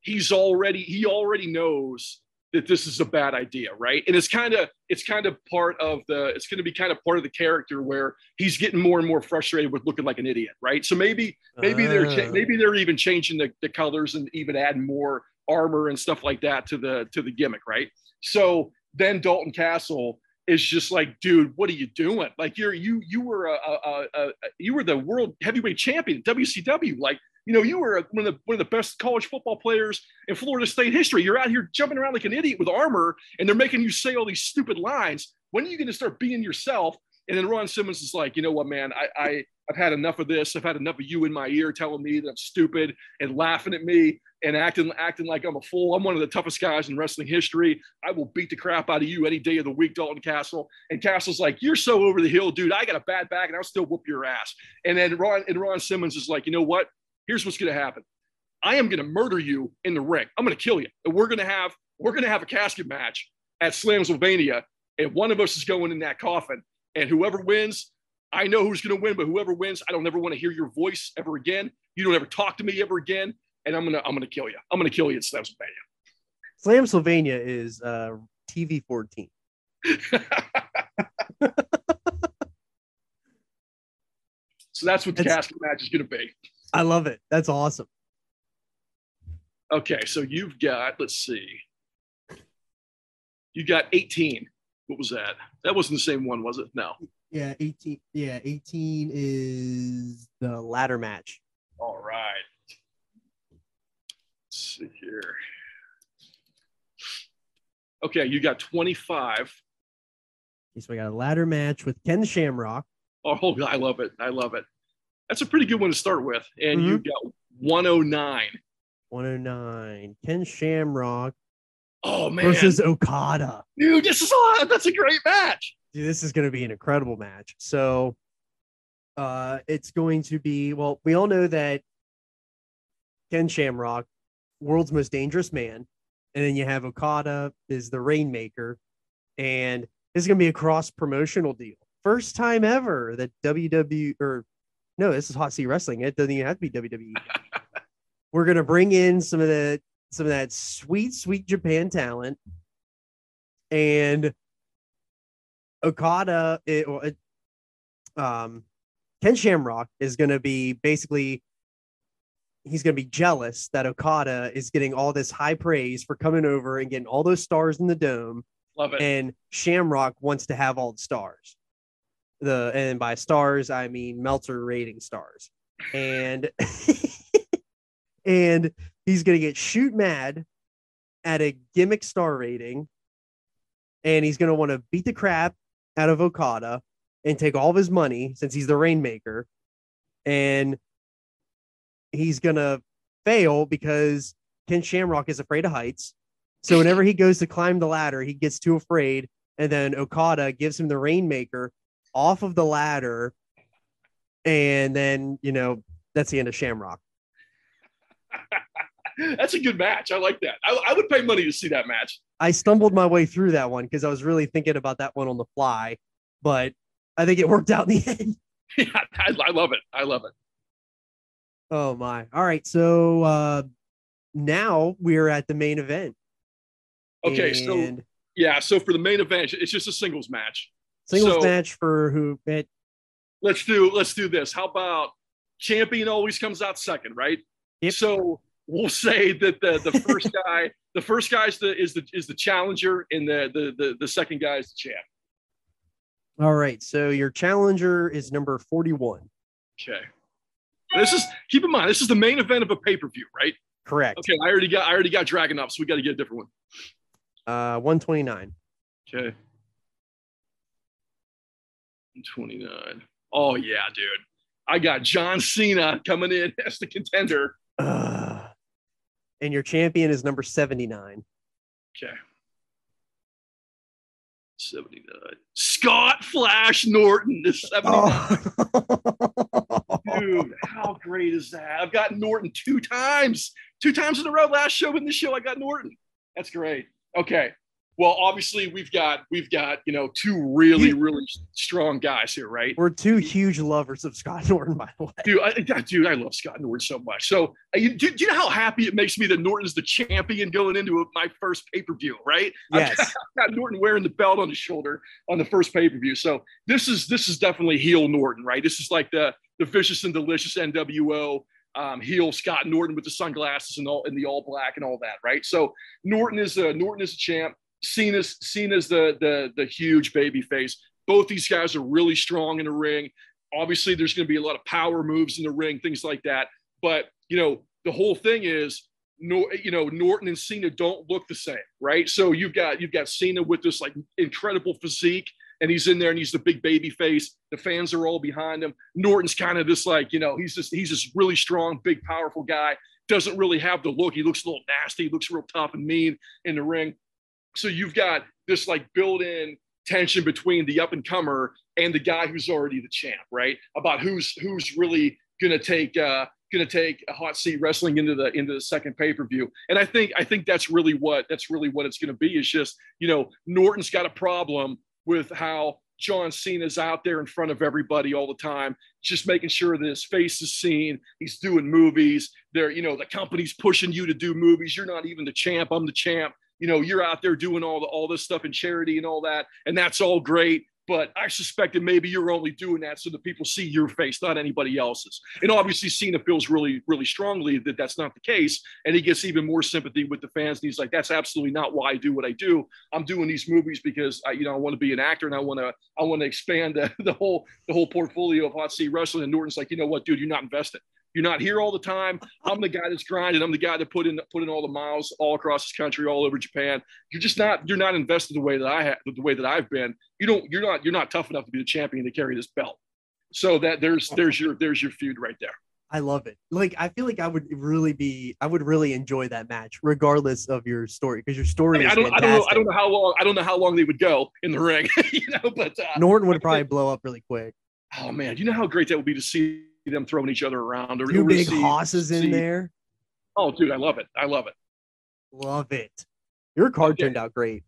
Speaker 3: he's already he already knows that this is a bad idea, right? And it's kind of it's kind of part of the it's going to be kind of part of the character where he's getting more and more frustrated with looking like an idiot, right? So maybe maybe they're
Speaker 1: Ah.
Speaker 3: maybe they're even changing the, the colors and even adding more armor and stuff like that to the to the gimmick, right? So then Dalton Castle is just like, dude, what are you doing? Like you're you you were a, a, a, a you were the world heavyweight champion WCW. Like you know you were one of the one of the best college football players in Florida State history. You're out here jumping around like an idiot with armor, and they're making you say all these stupid lines. When are you going to start being yourself? And then Ron Simmons is like, you know what, man, I, I I've had enough of this. I've had enough of you in my ear telling me that I'm stupid and laughing at me and acting acting like I'm a fool. I'm one of the toughest guys in wrestling history. I will beat the crap out of you any day of the week, Dalton Castle. And Castle's like, you're so over the hill, dude. I got a bad back and I'll still whoop your ass. And then Ron and Ron Simmons is like, you know what? Here's what's gonna happen. I am gonna murder you in the ring. I'm gonna kill you. And we're gonna have we're gonna have a casket match at Slamsylvania. And one of us is going in that coffin. And whoever wins, I know who's going to win, but whoever wins, I don't ever want to hear your voice ever again. You don't ever talk to me ever again, and I'm gonna I'm gonna kill you. I'm gonna kill you at Slamsylvania.
Speaker 1: Slamsylvania is uh, TV 14.
Speaker 3: so that's what the
Speaker 1: It's-
Speaker 3: casket match is going to be.
Speaker 1: I love it. That's awesome.
Speaker 3: Okay, so you've got let's see, you got 18. What was that? That wasn't the same one, was it? No.
Speaker 1: Yeah, 18. Yeah, 18 is the ladder match.
Speaker 3: All right. Let's see here. Okay, you got 25.
Speaker 1: So we got a ladder match with Ken Shamrock.
Speaker 3: Oh, I love it. I love it. That's a pretty good one to start with. And
Speaker 1: Mhm.
Speaker 3: you've got 109.
Speaker 1: 109. Ken Shamrock
Speaker 3: Oh man,
Speaker 1: versus Okada.
Speaker 3: dude, this is a that's a great match.
Speaker 1: Dude, this is going to be an incredible match. So, uh, it's going to be well. We all know that Ken Shamrock, world's most dangerous man, and then you have Okada is the Rainmaker, and this is going to be a cross promotional deal. First time ever that WWE or no, this is Hot Seat Wrestling. It doesn't even have to be WWE. We're going to bring in some of the some of that sweet, sweet Japan talent, and Okada, it, it- um, Ken Shamrock is going to be basically he's going to be jealous that Okada is getting all this high praise for coming over and getting all those stars in the dome,
Speaker 3: Love it.
Speaker 1: and Shamrock wants to have all the stars. The and by stars I mean Meltzer rating stars, and and he's going to get shoot mad at a gimmick star rating, and he's going to want to beat the crap out of Okada and take all of his money since he's the rainmaker, and he's going to fail because Ken Shamrock is afraid of heights. So whenever he goes to climb the ladder, he gets too afraid, and then Okada gives him the rainmaker off of the ladder, and then you know that's the end of Shamrock.
Speaker 3: That's a good match. I like that. I, I would pay money to see that match.
Speaker 1: I stumbled my way through that one because I was really thinking about that one on the fly, but I think it worked out in the end.
Speaker 3: Yeah, I, I love it. I love it.
Speaker 1: Oh my! All right, so uh, now we're at the main event.
Speaker 3: Okay, so yeah, so for the main event, it's just a singles match.
Speaker 1: singles
Speaker 3: so-
Speaker 1: match for who? It,
Speaker 3: Let's do let's do this. How about champion always comes out second, right?
Speaker 1: Yep.
Speaker 3: So we'll say that the the first guy, the first guy is the is the is the challenger, and the the the, the second guy is the champ.
Speaker 1: all right, so your challenger is number forty-one.
Speaker 3: Okay. This is keep in mind this is the main event of a pay per view, right?
Speaker 1: Correct.
Speaker 3: Okay, I already got I already got Dragon up, so we got to get a different one.
Speaker 1: Uh, one twenty-nine.
Speaker 3: Okay. 29. Oh yeah, dude. I got John Cena coming in as the contender.
Speaker 1: Uh, and your champion is number seventy-nine.
Speaker 3: Okay. 79. Scott Flash Norton is 79.
Speaker 1: Oh.
Speaker 3: Dude, how great is that? I've gotten Norton two times, two times in a row. Last show in this show, I got Norton. That's great. Okay. Well, obviously we've got we've got you know two really really strong guys here, right?
Speaker 1: We're two huge lovers of Scott Norton, by the way.
Speaker 3: Dude, I, dude, I love Scott Norton so much. So, uh, you, do, do you know how happy it makes me that Norton's the champion going into my first pay per view? Right? I've
Speaker 1: Yes.
Speaker 3: got Norton wearing the belt on his shoulder on the first pay per view. So this is this is definitely heel Norton, right? This is like the the vicious and delicious NWO um, heel Scott Norton with the sunglasses and all and the all black and all that, right? So Norton is a Norton is a champ. Cena's Cena's the the the huge baby face. Both these guys are really strong in the ring. Obviously, there's going to be a lot of power moves in the ring, things like that. But you know, the whole thing is, no, you know, Norton and Cena don't look the same, right? So you've got you've got Cena with this like incredible physique, and he's in there and he's the big baby face. The fans are all behind him. Norton's kind of this like, you know, he's just he's this really strong, big, powerful guy. Doesn't really have the look. He looks a little nasty. He looks real tough and mean in the ring. So you've got this like built-in tension between the up and comer and the guy who's already the champ, right? About who's who's really gonna take uh gonna take a hot seat wrestling into the into the second pay-per-view. And I think I think that's really what that's really what it's gonna be. Is just, you know, Norton's got a problem with how John Cena's out there in front of everybody all the time, just making sure that his face is seen. He's doing movies. There, you know, the company's pushing you to do movies. You're not even the champ. I'm the champ you know, you're out there doing all the, all this stuff in charity and all that, and that's all great. But I suspected maybe you're only doing that so that people see your face, not anybody else's. And obviously, Cena feels really, really strongly that that's not the case, and he gets even more sympathy with the fans. And he's like, "That's absolutely not why I do what I do. I'm doing these movies because I, you know, I want to be an actor and I want to, I want to expand the, the whole, the whole portfolio of hot seat wrestling." And Norton's like, "You know what, dude? You're not invested. You're not here all the time. I'm the guy that's grinding. I'm the guy that put in put in all the miles all across this country, all over Japan. You're just not you're not invested the way that I have the way that I've been. You don't you're not you're not tough enough to be the champion to carry this belt. So that there's there's your there's your feud right there.
Speaker 1: I love it. Like I feel like I would really be I would really enjoy that match regardless of your story because your story
Speaker 3: I, mean,
Speaker 1: is
Speaker 3: I don't I don't know I don't know how long I don't know how long they would go in the ring, you know, but uh,
Speaker 1: Norton would probably blow up really quick.
Speaker 3: Oh man, you know how great that would be to see them throwing each other around. Or,
Speaker 1: Two big
Speaker 3: see-
Speaker 1: hosses in
Speaker 3: see-
Speaker 1: there.
Speaker 3: Oh, dude, I love it. I love it.
Speaker 1: Love it. Your card turned out great.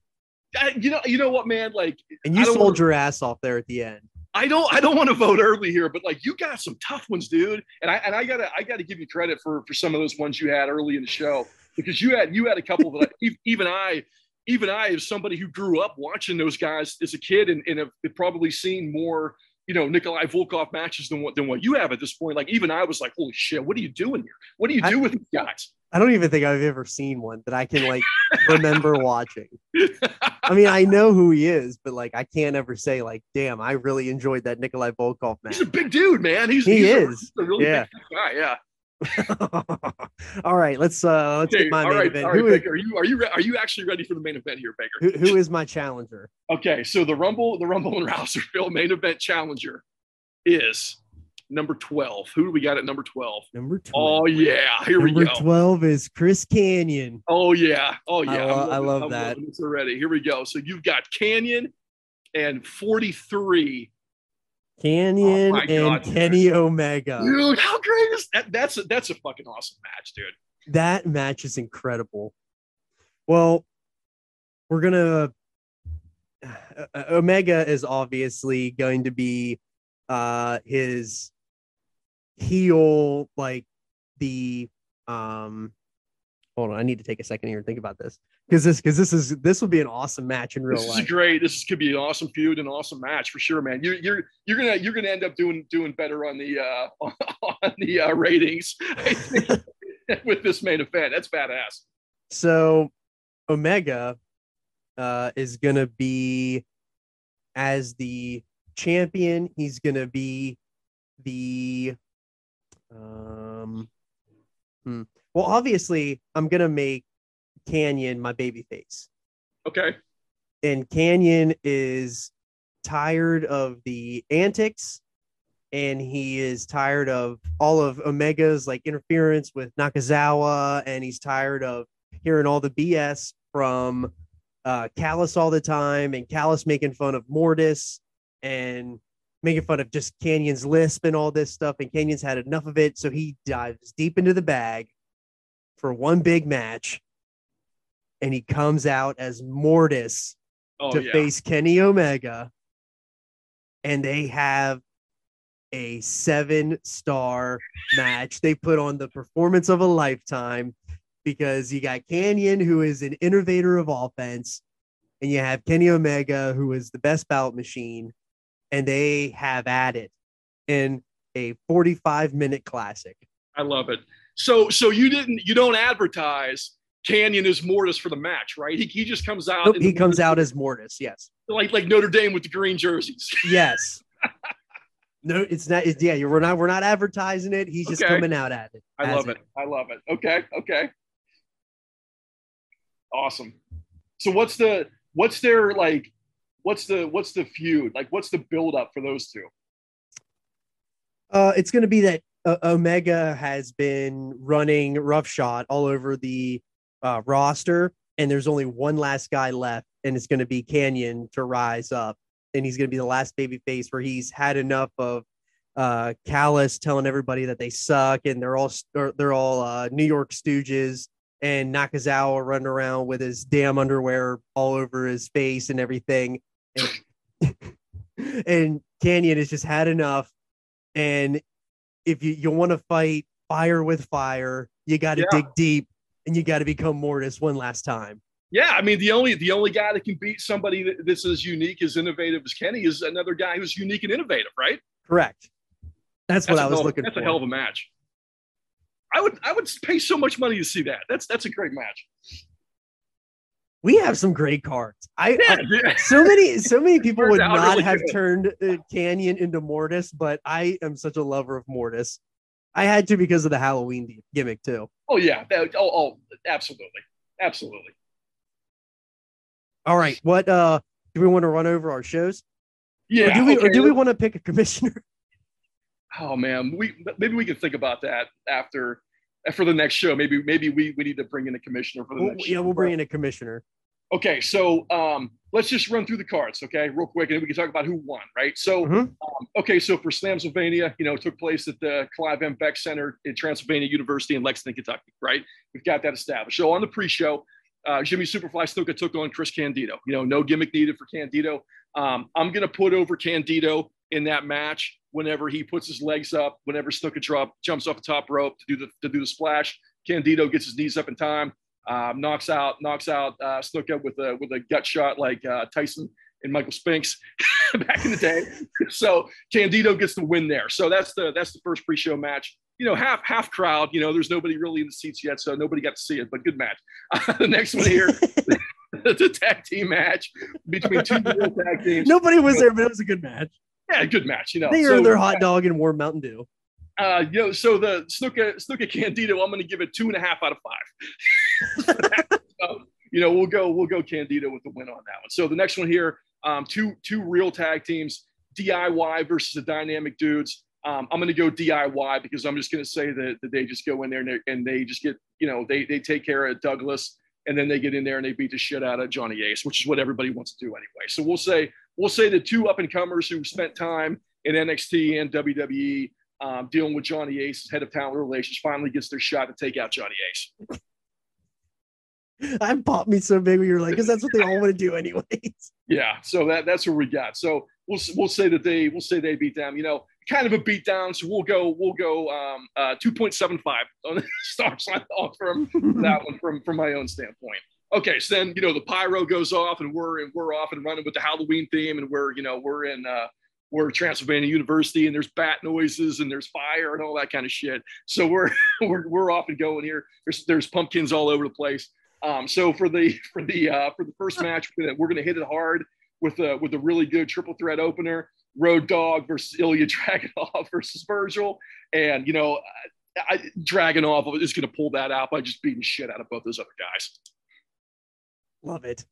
Speaker 3: I, you know, you know what, man? Like,
Speaker 1: And you sold
Speaker 3: wanna-
Speaker 1: your ass off there at the end.
Speaker 3: I don't, I don't want to vote early here, but like, you got some tough ones, dude. And I, and I gotta, I gotta give you credit for for some of those ones you had early in the show because you had, you had a couple that I, even I, even I, as somebody who grew up watching those guys as a kid and, and have probably seen more, you know, Nikolai Volkoff matches than what than what you have at this point. Like, even I was like, holy shit, what are you doing here? What do you
Speaker 1: I-
Speaker 3: do with these guys?
Speaker 1: I don't even think I've ever seen one that I can like remember watching. I mean, I know who he is, but like I can't ever say like, damn, I really enjoyed that Nikolai Volkoff match.
Speaker 3: He's a big dude, man. He's
Speaker 1: He
Speaker 3: he's a-
Speaker 1: is.
Speaker 3: he's a really
Speaker 1: Yeah.
Speaker 3: big guy. Yeah.
Speaker 1: all right, let's uh let's
Speaker 3: Okay,
Speaker 1: get my main
Speaker 3: right,
Speaker 1: event.
Speaker 3: all right,
Speaker 1: Who is,
Speaker 3: Baker. Are you are you re- are you actually ready for the main event here, Baker?
Speaker 1: who, who is my challenger?
Speaker 3: Okay, so the Rumble, the Rumble and Rouzerville main event challenger is number 12. Who do we got at number 12?
Speaker 1: Number 12.
Speaker 3: Oh yeah, here
Speaker 1: Number
Speaker 3: we go.
Speaker 1: 12 is Chris Kanyon.
Speaker 3: Oh yeah. Oh yeah.
Speaker 1: lo-
Speaker 3: I'm
Speaker 1: I love
Speaker 3: I'm
Speaker 1: that.
Speaker 3: this already. Here we go. So you've got Kanyon and 43.
Speaker 1: Kanyon
Speaker 3: Oh
Speaker 1: and
Speaker 3: God, dude.
Speaker 1: Kenny Omega.
Speaker 3: Dude, how great is that? That's a that's a fucking awesome match, dude.
Speaker 1: That match is incredible. Well, we're gonna uh, Omega is obviously going to be uh his heel like the um hold on i need to take a second here and think about this because this because this is this will be an awesome match in real
Speaker 3: This is
Speaker 1: life
Speaker 3: great. This is, could be an awesome feud, an awesome match for sure, man. You're you're you're gonna you're gonna end up doing doing better on the uh on the uh, ratings with this main event. That's badass.
Speaker 1: So Omega uh, is going to be as the champion. He's going to be the um. hmm. Well, obviously, I'm going to make Kanyon my baby face,
Speaker 3: Okay.
Speaker 1: and Kanyon is tired of the antics. And he is tired of all of Omega's like interference with Nakazawa, and he's tired of hearing all the BS from uh, Callis all the time, and Callis making fun of Mortis and making fun of just Kanyon's lisp and all this stuff. And Kanyon's had enough of it, so he dives deep into the bag for one big match, and he comes out as Mortis
Speaker 3: Oh
Speaker 1: to
Speaker 3: yeah.
Speaker 1: face Kenny Omega, and they have a seven star match. They put on the performance of a lifetime because you got Kanyon, who is an innovator of offense, and you have Kenny Omega, who is the best bout machine, and they have added in a 45 minute classic.
Speaker 3: I love it. So so you didn't you don't advertise Kanyon is Mortis for the match, right? He, he just comes out.
Speaker 1: Nope, he comes out as Mortis. Yes.
Speaker 3: like like Notre Dame with the green jerseys.
Speaker 1: Yes. no, it's not. It's, yeah, you're, we're not. We're not advertising it. He's just
Speaker 3: Okay.
Speaker 1: coming out at it.
Speaker 3: I love it. I love it. Okay. Okay. Awesome. So what's the what's their like what's the what's the feud? Like what's the build up for those two?
Speaker 1: Uh, it's going to be that uh, Omega has been running roughshod all over the uh, roster, and there's only one last guy left, and it's going to be Kanyon to rise up, and he's going to be the last baby face where he's had enough of uh, Callis telling everybody that they suck, and they're all or they're all uh, New York Stooges, and Nakazawa running around with his damn underwear all over his face and everything, and, and Kanyon has just had enough and if you, you want to fight fire with fire, you got to
Speaker 3: Yeah.
Speaker 1: dig deep and you got to become Mortis one last time.
Speaker 3: Yeah, I mean the only the only guy that can beat somebody that, that's as unique as innovative as Kenny is another guy who's unique and innovative, right?
Speaker 1: Correct. That's what I was looking
Speaker 3: That's
Speaker 1: for.
Speaker 3: a hell of a match. I would I would pay so much money to see that. That's that's a great match.
Speaker 1: we have some great cards. I,
Speaker 3: Yeah,
Speaker 1: I- so many so many people would not
Speaker 3: really
Speaker 1: have
Speaker 3: good.
Speaker 1: turned uh, Kanyon into Mortis, but I am such a lover of Mortis. I had to because of the Halloween gimmick too.
Speaker 3: Oh yeah. That, oh, oh, absolutely, absolutely.
Speaker 1: All right, what uh do we want to run over our shows?
Speaker 3: Yeah.
Speaker 1: or do we or do we want to pick a commissioner?
Speaker 3: Oh man, we maybe we can think about that after for the next show. Maybe maybe we, we need to bring in a commissioner for the
Speaker 1: We'll-
Speaker 3: next.
Speaker 1: yeah,
Speaker 3: show.
Speaker 1: we'll bring in a commissioner.
Speaker 3: Okay, so um, let's just run through the cards, okay, real quick, and then we can talk about who won, right? So,
Speaker 1: Mhm.
Speaker 3: um, okay, so for Slamsylvania, you know, it took place at the Clive M. Beck Center at Transylvania University in Lexington, Kentucky, right? We've got that established. So on the pre-show, uh, Jimmy Superfly Snuka took on Chris Candido. You know, no gimmick needed for Candido. Um, I'm gonna put over Candido in that match whenever he puts his legs up, whenever Snuka drop jumps off the top rope to do the to do the splash. Candido gets his knees up in time um, knocks out knocks out uh, Snuka with a with a gut shot like uh, Tyson and Michael Spinks back in the day. so Candido gets the win there. So that's the that's the first pre-show match. You know, half half crowd. You know, there's nobody really in the seats yet, so nobody got to see it. But good match. the next one here, it's a tag team match between two real tag teams.
Speaker 1: Nobody was there, but it was a good match.
Speaker 3: Yeah, good match. You know,
Speaker 1: They
Speaker 3: So,
Speaker 1: earned their hot dog and warm Mountain Dew.
Speaker 3: Uh, you know, so the Snuka Snuka Candido, I'm going to give it two and a half out of five. so, you know, we'll go we'll go Candido with the win on that one. So the next one here, um, two two real tag teams, DIY versus the Dynamic Dudes. Um, I'm going to go DIY because I'm just going to say that, that they just go in there and they, and they just get you know they they take care of Douglas and then they get in there and they beat the shit out of Johnny Ace, which is what everybody wants to do anyway. So we'll say we'll say the two up and comers who spent time in NXT and WWE um, dealing with Johnny Ace, head of talent relations, finally gets their shot to take out Johnny Ace.
Speaker 1: I popped me so big when you're like, because that's what they all want to do anyways.
Speaker 3: Yeah, so that that's what we got. So we'll we'll say that they we'll say they beat them. You know, kind of a beat down. So we'll go we'll go um, uh, two point seven five on the star sign off from that one from from my own standpoint. Okay, so then you know the pyro goes off and we're and we're off and running with the Halloween theme and we're you know we're in uh, we're Transylvania University and there's bat noises and there's fire and all that kind of shit. So we're we're, we're off and going here. There's there's pumpkins all over the place. Um, so for the for the uh, for the first match, we're gonna, we're gonna hit it hard with a with a really good triple threat opener. Road Dog versus Ilja Dragunov versus Virgil, and you know, I, I, Dragunov is gonna pull that out by just beating shit out of both those other guys.
Speaker 1: Love it.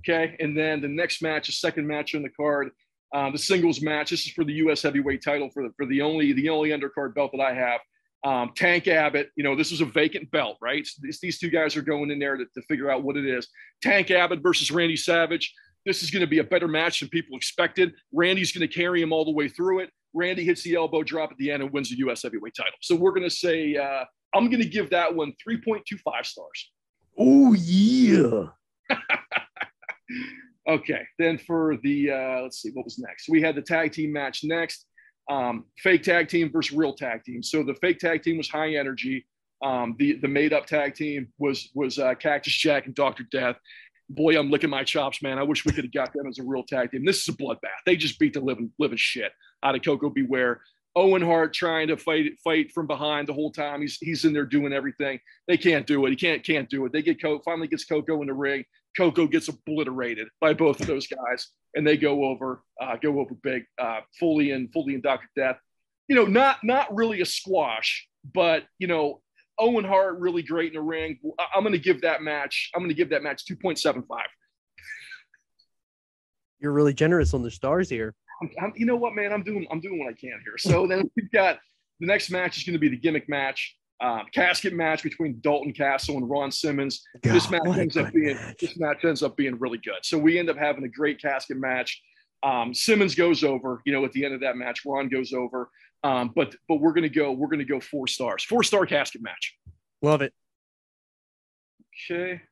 Speaker 3: Okay, and then the next match, the second match on the card, uh, the singles match. This is for the U.S. heavyweight title for the for the only the only undercard belt that I have. Um, Tank Abbott, you know, this is a vacant belt, right? So these, these two guys are going in there to, to figure out what it is. Tank Abbott versus Randy Savage. This is going to be a better match than people expected. Randy's going to carry him all the way through it. Randy hits the elbow drop at the end and wins the U.S. heavyweight title. So we're going to say, uh, I'm going to give that one 3.25 stars.
Speaker 1: Oh yeah.
Speaker 3: Okay, then for the uh, let's see what was next. We had the tag team match next. Um, fake tag team versus real tag team. So the fake tag team was high energy. Um, the the made up tag team was was uh, Cactus Jack and Doctor Death. Boy, I'm licking my chops, man. I wish we could have got them as a real tag team. This is a bloodbath. They just beat the living living shit out of Koko B. Ware. Owen Hart trying to fight fight from behind the whole time. He's he's in there doing everything. They can't do it. He can't can't do it. They get Koko finally gets Koko in the ring. Koko gets obliterated by both of those guys, and they go over uh, go over big. Uh, Foley and Foley and Doctor Death. You know, not not really a squash, but you know, Owen Hart really great in the ring. I'm going to give that match. I'm going to give that match 2.75.
Speaker 1: You're really generous on the stars here.
Speaker 3: I'm, I'm, you know what, man? I'm doing I'm doing what I can here. So then we've got the next match is going to be the gimmick match, um, casket match between Dalton Castle and Ron Simmons.
Speaker 1: God,
Speaker 3: this match ends up being
Speaker 1: match.
Speaker 3: this match ends up being really good. So we end up having a great casket match. Um, Simmons goes over, you know, at the end of that match, Ron goes over. Um, but but we're gonna go we're gonna go four stars, four star casket match.
Speaker 1: Love it.
Speaker 3: Okay.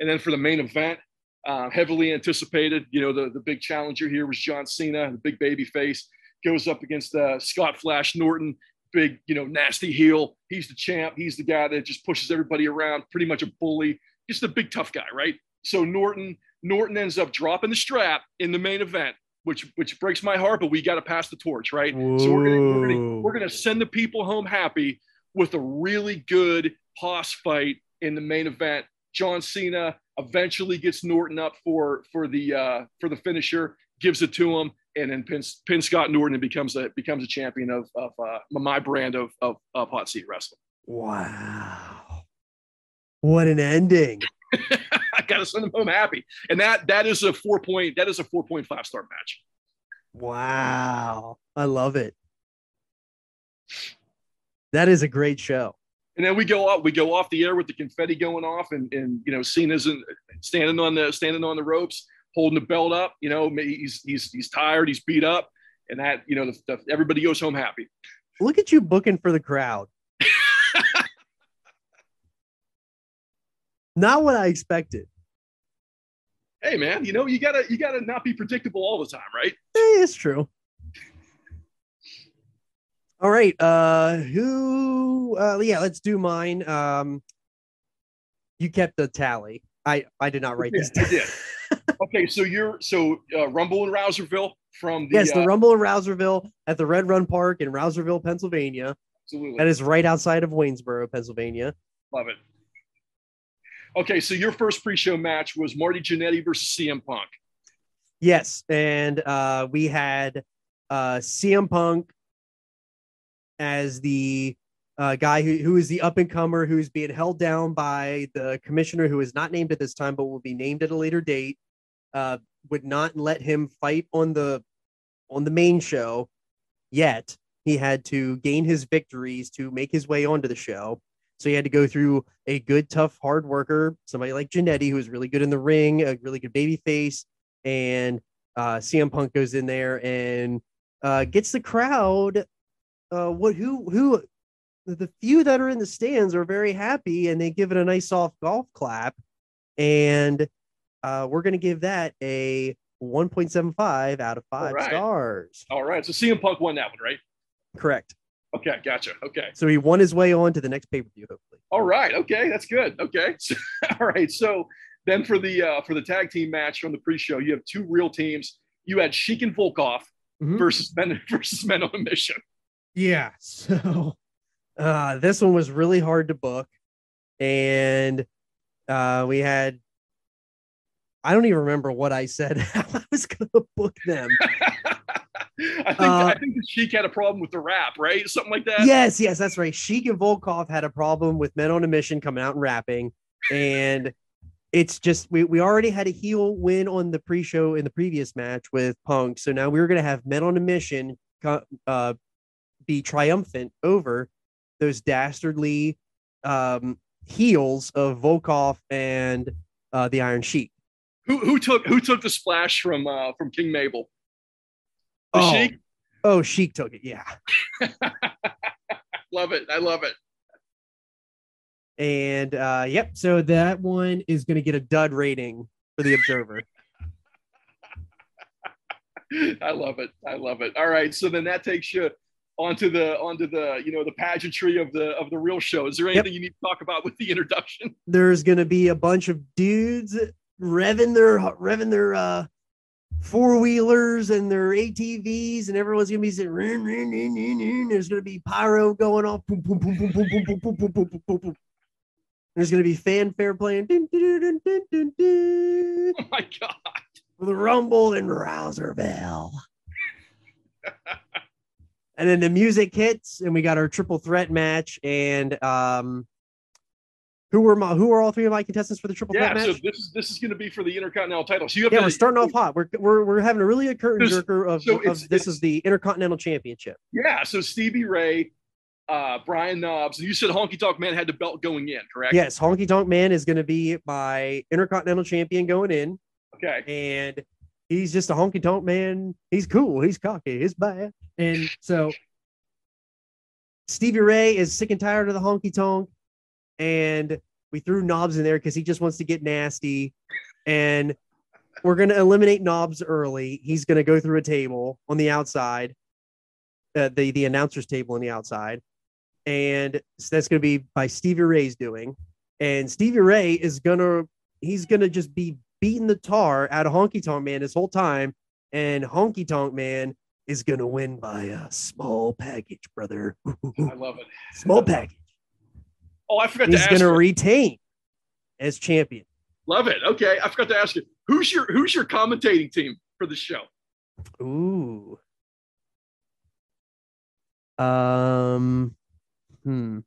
Speaker 3: And then for the main event, uh, heavily anticipated, you know, the, the big challenger here was John Cena, the big baby face, goes up against uh, Scott Flash Norton, big, you know, nasty heel. He's the champ. He's the guy that just pushes everybody around, pretty much a bully, just a big tough guy, right? So Norton, Norton ends up dropping the strap in the main event, which which breaks my heart, but we got to pass the torch, right? So we're gonna, we're gonna we're gonna send the people home happy with a really good hoss fight in the main event. John Cena eventually gets Norton up for for the uh, for the finisher, gives it to him, and then pins, pins Scott Norton and becomes a becomes a champion of of uh, my brand of, of of hot seat wrestling.
Speaker 1: Wow. What an ending.
Speaker 3: I gotta send them home happy, and that that is a four point that is a four point five star match.
Speaker 1: Wow. I love it. That is a great show.
Speaker 3: And then we go off we go off the air with the confetti going off, and and you know Cena's in, standing on the standing on the ropes, holding the belt up. You know he's he's he's tired, he's beat up, and that you know the, the, everybody goes home happy.
Speaker 1: Look at you booking for the crowd. Not what I expected.
Speaker 3: Hey man, you know you gotta you gotta not be predictable all the time, right?
Speaker 1: It's true. All right. Uh who uh yeah, let's do mine. Um you kept the tally. I I did not write this
Speaker 3: Yeah,
Speaker 1: down.
Speaker 3: Okay, so you're so uh, Rumble in Rouzerville from the
Speaker 1: Yes, the
Speaker 3: uh,
Speaker 1: Rumble in Rouzerville at the Red Run Park in Rouzerville, Pennsylvania.
Speaker 3: absolutely
Speaker 1: That is right outside of Waynesboro, Pennsylvania.
Speaker 3: love it. Okay, so your first pre-show match was Marty Jannetty versus CM Punk.
Speaker 1: Yes, and uh, we had uh, CM Punk as the uh, guy who, who is the up and comer who's being held down by the commissioner who is not named at this time but will be named at a later date. Uh, would not let him fight on the on the main show yet. He had to gain his victories to make his way onto the show. So he had to go through a good, tough, hard worker, somebody like Jannetty, who was really good in the ring, a really good baby face, and uh, CM Punk goes in there and uh, gets the crowd. Uh, what who who the few that are in the stands are very happy and they give it a nice soft golf clap, and uh, we're gonna give that a 1.75 out of five
Speaker 3: right.
Speaker 1: stars.
Speaker 3: All right, so CM Punk won that one, right?
Speaker 1: Correct.
Speaker 3: Okay, gotcha. Okay.
Speaker 1: So he won his way on to the next pay per view, hopefully.
Speaker 3: All right. Okay, that's good. Okay. So, all right. So then for the uh, for the tag team match from the pre-show, you have two real teams. You had Sheik and Volkoff
Speaker 1: Mhm.
Speaker 3: versus men versus men on a mission.
Speaker 1: Yeah. So uh, this one was really hard to book. And uh, we had, I don't even remember what I said. how I was going to book them.
Speaker 3: I think
Speaker 1: Uh,
Speaker 3: I think the Sheik had a problem with the rap, right? Something like that.
Speaker 1: yes, yes, that's right. Sheik and Volkoff had a problem with Men on a Mission coming out and rapping. And it's just, we, we already had a heel win on the pre show in the previous match with Punk. So now we were going to have Men on a Mission uh, be triumphant over those dastardly um, heels of Volkoff and uh, the Iron Sheik.
Speaker 3: Who who took who took the splash from uh, from King Mabel? The
Speaker 1: Oh.
Speaker 3: Sheik.
Speaker 1: Oh, Sheik took it, yeah.
Speaker 3: Love it. I love it.
Speaker 1: And uh, yep, so that one is going to get a dud rating for the Observer.
Speaker 3: I love it. I love it. All right. So then that takes you onto the onto the you know the pageantry of the of the real show. Is there anything you need to talk about with the introduction?
Speaker 1: There's going to be a bunch of dudes revving their revving their uh, four wheelers and their ATVs, and everyone's gonna be saying, "Rin, rin, rin, rin, rin." there's gonna be pyro going off. Boom, boom, boom, boom, boom, boom, boom, boom, boom, boom, boom, boom, boom. There's gonna be fanfare playing. Dun, dun, dun, dun, dun,
Speaker 3: Oh my god.
Speaker 1: the Rumble in Rouserville. and then the music hits, and we got our triple threat match. And um, who were my who are all three of my contestants for the triple
Speaker 3: Yeah,
Speaker 1: threat
Speaker 3: so this is this is going to be for the Intercontinental title. So you have
Speaker 1: yeah,
Speaker 3: to,
Speaker 1: we're starting off hot. We're we're, we're having a really good curtain jerker of,
Speaker 3: so
Speaker 1: of this is the Intercontinental Championship.
Speaker 3: Yeah, so Stevie Ray, uh, Brian Knobbs, and you said Honky Tonk Man had the belt going in, correct?
Speaker 1: Yes, Honky Tonk Man is going to be my Intercontinental Champion going in,
Speaker 3: Okay.
Speaker 1: and he's just a honky tonk man. He's cool. He's cocky. He's bad. And so Stevie Ray is sick and tired of the honky tonk, and we threw Knobbs in there because he just wants to get nasty, and we're going to eliminate Knobbs early. He's going to go through a table on the outside, uh, the the announcers table on the outside, and that's going to be by Stevie Ray's doing, and Stevie Ray is gonna he's gonna just be beating the tar out of Honky Tonk Man this whole time, and Honky Tonk Man is gonna win by a small package, brother.
Speaker 3: I love it.
Speaker 1: small package.
Speaker 3: Oh, I forgot
Speaker 1: He's
Speaker 3: to
Speaker 1: gonna retain as champion.
Speaker 3: love it. Okay, I forgot to ask you. Who's your who's your commentating team for the show?
Speaker 1: Ooh. Um. Hmm.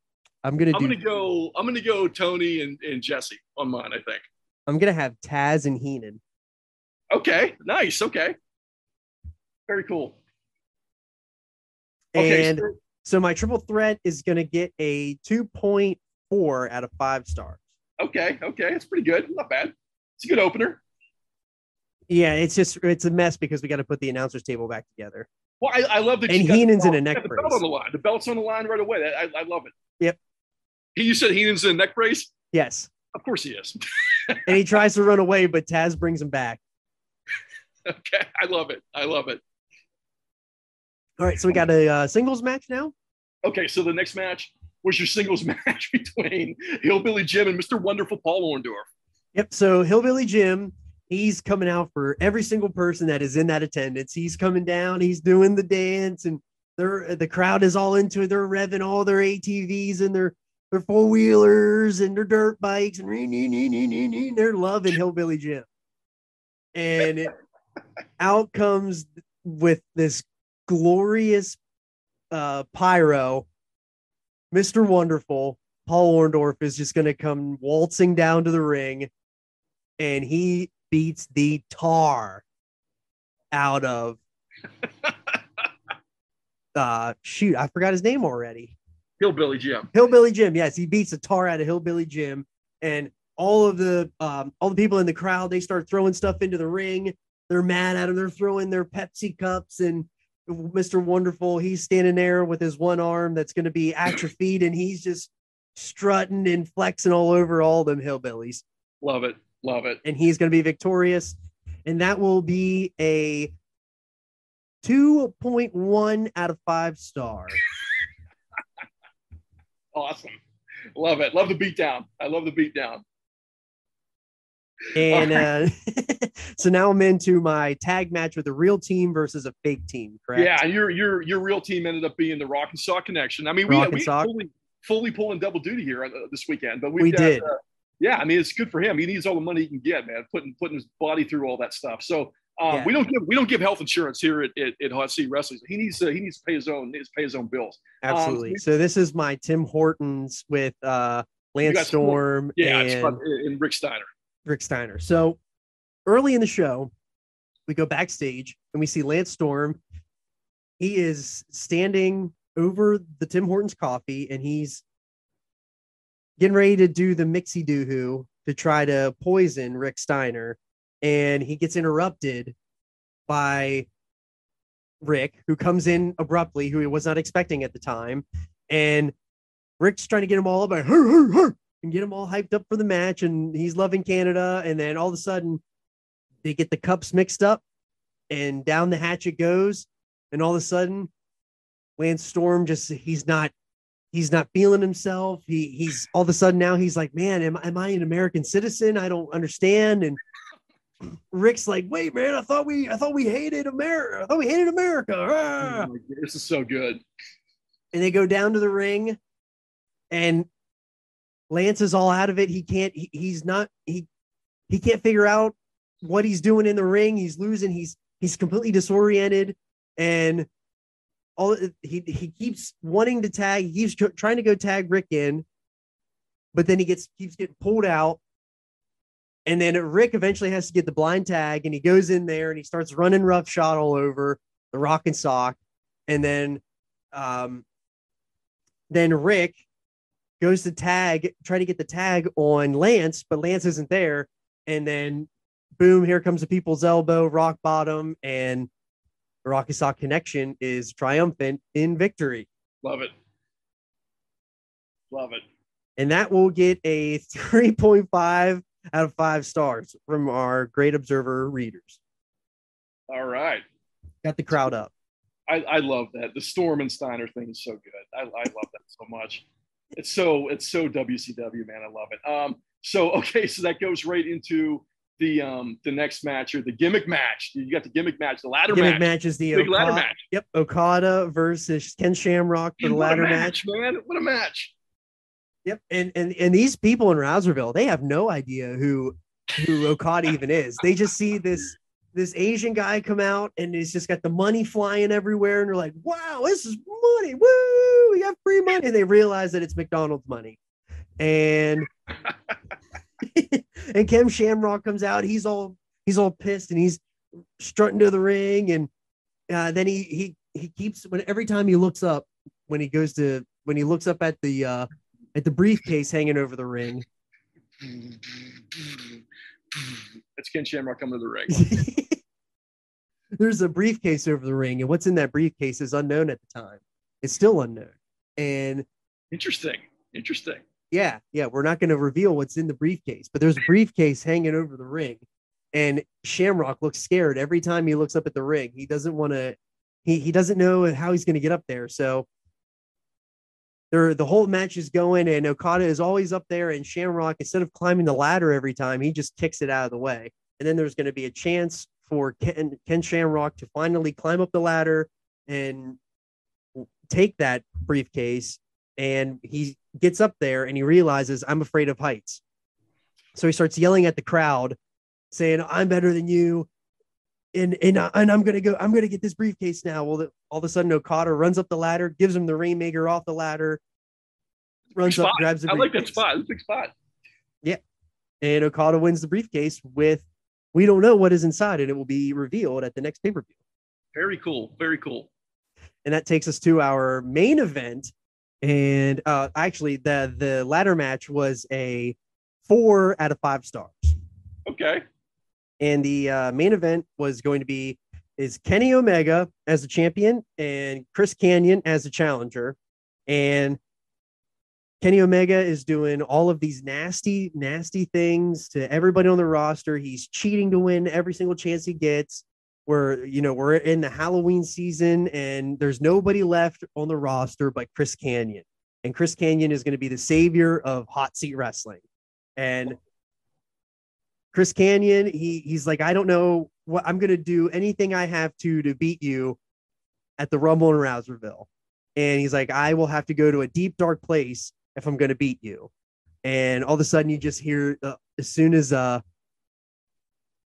Speaker 1: I'm gonna
Speaker 3: I'm
Speaker 1: do.
Speaker 3: gonna go. I'm gonna go Tony and, and Jesse on mine. I think.
Speaker 1: I'm gonna have Taz and Heenan.
Speaker 3: Okay. Nice. Okay. Very cool. Okay.
Speaker 1: And
Speaker 3: so-
Speaker 1: so my triple threat is gonna get a 2.4 out of five stars.
Speaker 3: okay. Okay. It's pretty good. Not bad. It's a good opener.
Speaker 1: Yeah, it's just it's a mess because we got to put the announcers table back together.
Speaker 3: Well, I, I love that.
Speaker 1: And
Speaker 3: you got the
Speaker 1: Heenan's in a neck
Speaker 3: got the belt on the line. The belt's on the line right away. I, I love it.
Speaker 1: Yep.
Speaker 3: He, you said Heenan's in a neck brace.
Speaker 1: Yes,
Speaker 3: Of course he is.
Speaker 1: and he tries to run away, but Taz brings him back.
Speaker 3: okay. I love it. I love it.
Speaker 1: All right, so we got a uh, singles match now.
Speaker 3: Okay. So the next match was your singles match between Hillbilly Jim and Mr. Wonderful Paul Orndorff.
Speaker 1: Yep. So Hillbilly Jim, he's coming out for every single person that is in that attendance. He's coming down. He's doing the dance, and they're the crowd is all into it. They're revving all their ATVs and their their four wheelers and their dirt bikes, and ree- nee- nee- nee- nee- nee. they're loving Hillbilly Jim. And it, out comes with this glorious uh, pyro, Mr. Wonderful. Paul Orndorff is just going to come waltzing down to the ring and he beats the tar out of uh shoot, I forgot his name already.
Speaker 3: Hillbilly Jim.
Speaker 1: Hillbilly Jim. Yes, he beats the tar out of Hillbilly Jim and all of the um all the people in the crowd they start throwing stuff into the ring. They're mad at him. They're throwing their Pepsi cups and Mr. Wonderful, he's standing there with his one arm that's going to be atrophied and he's just strutting and flexing all over all them hillbillies
Speaker 3: Love it. Love it.
Speaker 1: and he's going to be victorious. And that will be a 2.1 out of five star.
Speaker 3: Awesome. Love it. Love the beatdown. I love the beatdown.
Speaker 1: And uh, so now I'm into my tag match with a real team versus a fake team, correct?
Speaker 3: Yeah, your your your real team ended up being the Rock and Sock Connection. I mean, we, we fully fully pulling double duty here uh, this weekend, but we've got,
Speaker 1: did.
Speaker 3: uh, yeah, I mean, it's good for him. He needs all the money he can get, man. Putting putting his body through all that stuff. So um,
Speaker 1: Yeah.
Speaker 3: we don't give we don't give health insurance here at, at, at Hot Seat Wrestling. He needs to he needs to pay his own he needs to pay his own bills.
Speaker 1: Absolutely. so this is my Tim Hortons with uh, Lance
Speaker 3: got some-
Speaker 1: Storm
Speaker 3: Yeah,
Speaker 1: and
Speaker 3: and Rick Steiner.
Speaker 1: Rick Steiner. So early in the show, we go backstage and we see Lance Storm. He is standing over the Tim Hortons coffee and he's getting ready to do the mixie doo hoo to try to poison Rick Steiner. And he gets interrupted by Rick, who comes in abruptly, who he was not expecting at the time. And Rick's trying to get him all up, like, "Hur, hur, hur," and get them all hyped up for the match. And he's loving Canada. And then all of a sudden, they get the cups mixed up, and down the hatch it goes. And all of a sudden, Lance Storm just he's not he's not feeling himself. He he's all of a sudden now he's like, man, am, am I an American citizen? I don't understand. And Rick's like, wait, man, I thought we I thought we hated America. I thought we hated America. Ah.
Speaker 3: Oh this is so good.
Speaker 1: And they go down to the ring, and Lance is all out of it. He can't, he, he's not, he he can't figure out what he's doing in the ring. He's losing, he's he's completely disoriented, and all he he keeps wanting to tag, he keeps tr- trying to go tag Rick in, but then he gets keeps getting pulled out. And then Rick eventually has to get the blind tag, and he goes in there and he starts running roughshod all over the rock and sock. And then, um, then Rick goes to tag, try to get the tag on Lance, but Lance isn't there. And then, boom! Here comes the people's elbow, rock bottom, and Rock 'n' Sock Connection is triumphant in victory.
Speaker 3: Love it. Love it.
Speaker 1: and that will get a 3.5 out of five stars from our great observer readers.
Speaker 3: All right.
Speaker 1: Got the crowd up.
Speaker 3: I, I love that. The Storm and Steiner thing is so good. I, I love that so much. It's so it's so WCW, man. I love it. Um, so okay, so that goes right into the um the next match or the gimmick match. You got the gimmick match, the ladder
Speaker 1: Gimmick
Speaker 3: match,
Speaker 1: match is the
Speaker 3: big ladder match.
Speaker 1: yep Okada versus Ken Shamrock for the ladder match.
Speaker 3: man. What a match.
Speaker 1: Yep, and and and these people in Rouzerville, they have no idea who who Okada even is. They just see this this Asian guy come out and he's just got the money flying everywhere, and they're like, "Wow, this is money! Woo! We have free money!" And they realize that it's McDonald's money, and and Ken Shamrock comes out. He's all he's all pissed and he's strutting to the ring, and uh, then he he he keeps when every time he looks up when he goes to when he looks up at the uh, at the briefcase hanging over the ring.
Speaker 3: That's Ken Shamrock coming to the ring.
Speaker 1: There's a briefcase over the ring, and what's in that briefcase is unknown at the time. It's still unknown. And
Speaker 3: Interesting. Interesting.
Speaker 1: yeah, yeah, we're not going to reveal what's in the briefcase, but there's a briefcase hanging over the ring. And Shamrock looks scared every time he looks up at the ring. He doesn't want to, he, he doesn't know how he's going to get up there. So there, the whole match is going, and Okada is always up there. And Shamrock, instead of climbing the ladder every time, he just kicks it out of the way. And then there's going to be a chance for Ken, Ken Shamrock to finally climb up the ladder and take that briefcase. And he gets up there and he realizes, I'm afraid of heights. So he starts yelling at the crowd, saying, I'm better than you. And, and, I- and I'm gonna go. I'm gonna get this briefcase now. Well, the, all of a sudden, Okada runs up the ladder, gives him the rainmaker off the ladder, runs
Speaker 3: Big
Speaker 1: up, grabs the
Speaker 3: I like that spot. It's a big spot.
Speaker 1: Yeah, and Okada wins the briefcase with. We don't know what is inside, and it will be revealed at the next pay per view.
Speaker 3: Very cool. Very cool.
Speaker 1: and that takes us to our main event. And uh, actually, the the ladder match was a four out of five stars.
Speaker 3: Okay.
Speaker 1: And the uh, main event was going to be is Kenny Omega as the champion and Chris Kanyon as the challenger. And Kenny Omega is doing all of these nasty, nasty things to everybody on the roster. He's cheating to win every single chance he gets. We're, you know, we're in the Halloween season and there's nobody left on the roster but Chris Kanyon. And Chris Kanyon is going to be the savior of hot seat wrestling. And Chris Kanyon, he he's like, I don't know what I'm gonna do anything I have to to beat you at the Rumble in Rouzerville. And he's like, I will have to go to a deep dark place if I'm gonna beat you. And all of a sudden, you just hear uh, as soon as uh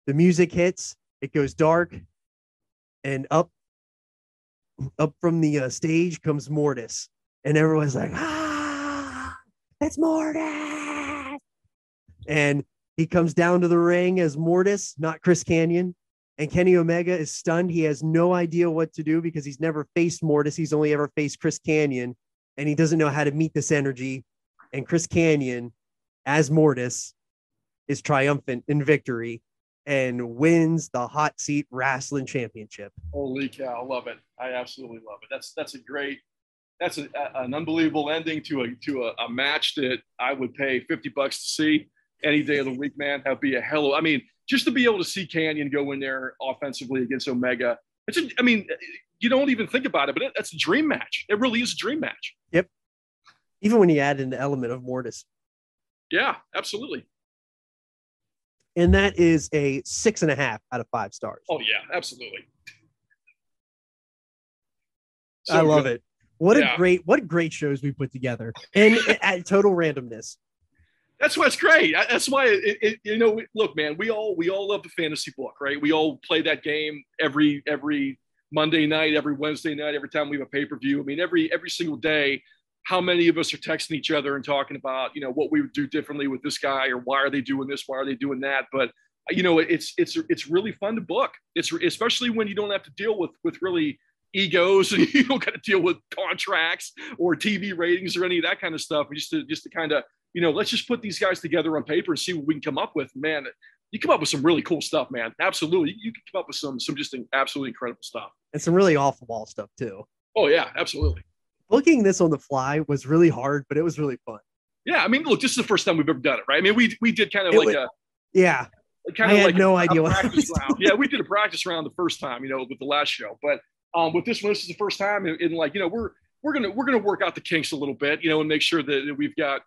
Speaker 1: the music hits, it goes dark, and up up from the uh, stage comes Mortis, and everyone's like, ah, that's Mortis, and he comes down to the ring as Mortis, not Chris Kanyon. And Kenny Omega is stunned. He has no idea what to do because he's never faced Mortis. He's only ever faced Chris Kanyon, and he doesn't know how to meet this energy. And Chris Kanyon, as Mortis, is triumphant in victory and wins the hot seat wrestling championship.
Speaker 3: Holy cow! I love it. I absolutely love it. That's that's a great. That's a, a- an unbelievable ending to a to a, a match that I would pay fifty bucks to see any day of the week, man. That'd be a hello. I mean, just to be able to see Kanyon go in there offensively against Omega. It's a, I mean, you don't even think about it, but it, that's a dream match. It really is a dream match. Yep.
Speaker 1: Even when you add in the element of Mortis.
Speaker 3: Yeah, absolutely.
Speaker 1: and that is a six and a half out of five stars.
Speaker 3: Oh yeah, absolutely.
Speaker 1: I love
Speaker 3: good.
Speaker 1: it. What
Speaker 3: Yeah.
Speaker 1: a great what great shows we put together, and at total randomness.
Speaker 3: That's why it's great. That's why it, it, you know. Look, man, we all we all love the fantasy book, right? We all play that game every every Monday night, every Wednesday night, every time we have a pay per view. I mean, every every single day. How many of us are texting each other and talking about you know what we would do differently with this guy or why are they doing this? Why are they doing that? But you know, it's it's it's really fun to book. It's especially when you don't have to deal with with really egos and you don't got to deal with contracts or TV ratings or any of that kind of stuff. Just to just to kind of you know, let's just put these guys together on paper and see what we can come up with. Man, you come up with some really cool stuff, man. Absolutely, you can come up with some some just absolutely incredible stuff.
Speaker 1: and some really off the wall stuff too.
Speaker 3: Oh yeah, absolutely.
Speaker 1: Booking this on the fly was really hard, but it was really fun.
Speaker 3: Yeah, I mean, look, this is the first time we've ever done it, right? I mean, we we did kind of
Speaker 1: It
Speaker 3: like
Speaker 1: was-
Speaker 3: a
Speaker 1: Yeah,
Speaker 3: kind
Speaker 1: I
Speaker 3: of
Speaker 1: had
Speaker 3: like
Speaker 1: no
Speaker 3: a,
Speaker 1: idea
Speaker 3: a
Speaker 1: what
Speaker 3: practice round. Yeah, we did a practice round the first time, you know, with the last show, but um, with this one, this is the first time, and, and like you know, we're we're gonna we're gonna work out the kinks a little bit, you know, and make sure that, that we've got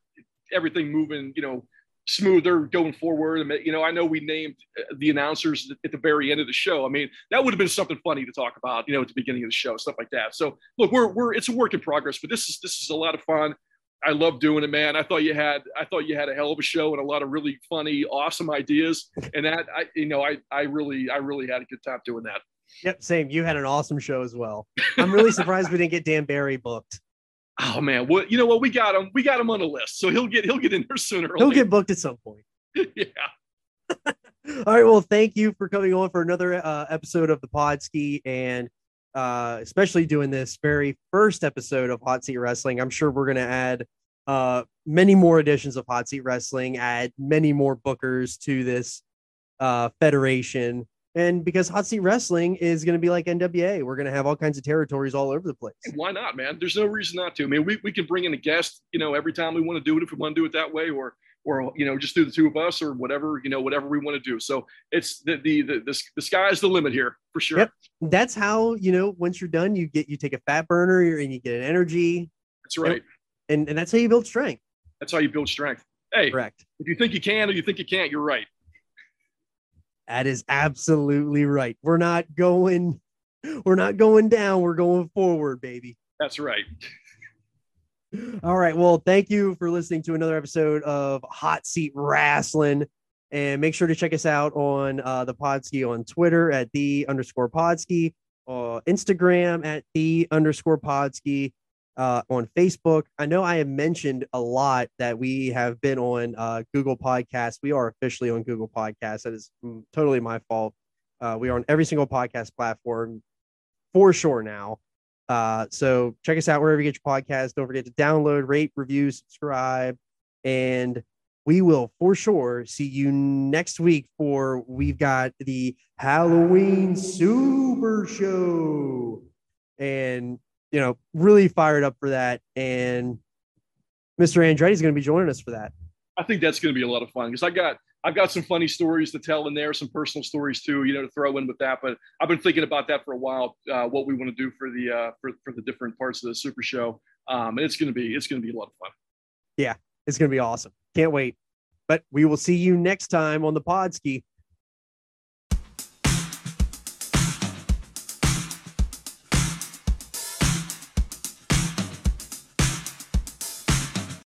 Speaker 3: everything moving, you know, smoother going forward. And you know, I know we named uh, the announcers at the very end of the show. I mean, that would have been something funny to talk about, you know, at the beginning of the show, stuff like that. So look, we're we're it's a work in progress, but this is this is a lot of fun. I love doing it, man. I thought you had I thought you had a hell of a show and a lot of really funny, awesome ideas. And that I you know, I I really I really had a good time doing that.
Speaker 1: yep, same. You had an awesome show as well. I'm really surprised we didn't get Dan Barry booked.
Speaker 3: Oh man, what you know what we got him we got him on the list, so he'll get he'll get in there sooner.
Speaker 1: He'll
Speaker 3: later.
Speaker 1: get booked at some point.
Speaker 3: yeah.
Speaker 1: All right. Well, thank you for coming on for another uh, episode of the Podski and uh, especially doing this very first episode of Hot Seat Wrestling. I'm sure we're going to add uh, many more editions of Hot Seat Wrestling, add many more bookers to this uh, federation. And because Hot Seat Wrestling is going to be like NWA, we're going to have all kinds of territories all over the place.
Speaker 3: Why not, man? There's no reason not to. I mean, we, we can bring in a guest, you know, every time we want to do it if we want to do it that way, or or you know, just do the two of us or whatever, you know, whatever we want to do. So it's the the the the, the sky's the limit here for sure.
Speaker 1: Yep. That's how, you know, once you're done, you get, you take a fat burner and you get an energy
Speaker 3: That's right.
Speaker 1: and, and that's how you build strength.
Speaker 3: That's how you build strength. Hey,
Speaker 1: Correct.
Speaker 3: if you think you can or you think you can't, you're right.
Speaker 1: That is absolutely right. We're not going we're not going down, we're going forward, baby.
Speaker 3: That's right.
Speaker 1: All right. Well, thank you for listening to another episode of Hot Seat Wrestling. And make sure to check us out on uh, the Podski on Twitter at the underscore Podski, uh, Instagram at the underscore Podski, uh, on Facebook. I know I have mentioned a lot that we have been on uh, Google Podcasts. We are officially on Google Podcasts. That is mm, totally my fault. Uh, we are on every single podcast platform for sure now. Uh, so check us out wherever you get your podcast. Don't forget to download, rate, review, subscribe, and we will for sure see you next week for we've got the Halloween Super Show, and you know really fired up for that. And Mr. Andretti is going to be joining us for that.
Speaker 3: I think that's going to be a lot of fun because I got I've got some funny stories to tell in there, some personal stories too, you know, to throw in with that. But I've been thinking about that for a while, uh, what we want to do for the uh, for for the different parts of the Super Show, um, and it's going to be it's going to be a lot of fun.
Speaker 1: Yeah, it's going to be awesome. Can't wait. But we will see you next time on the Podski.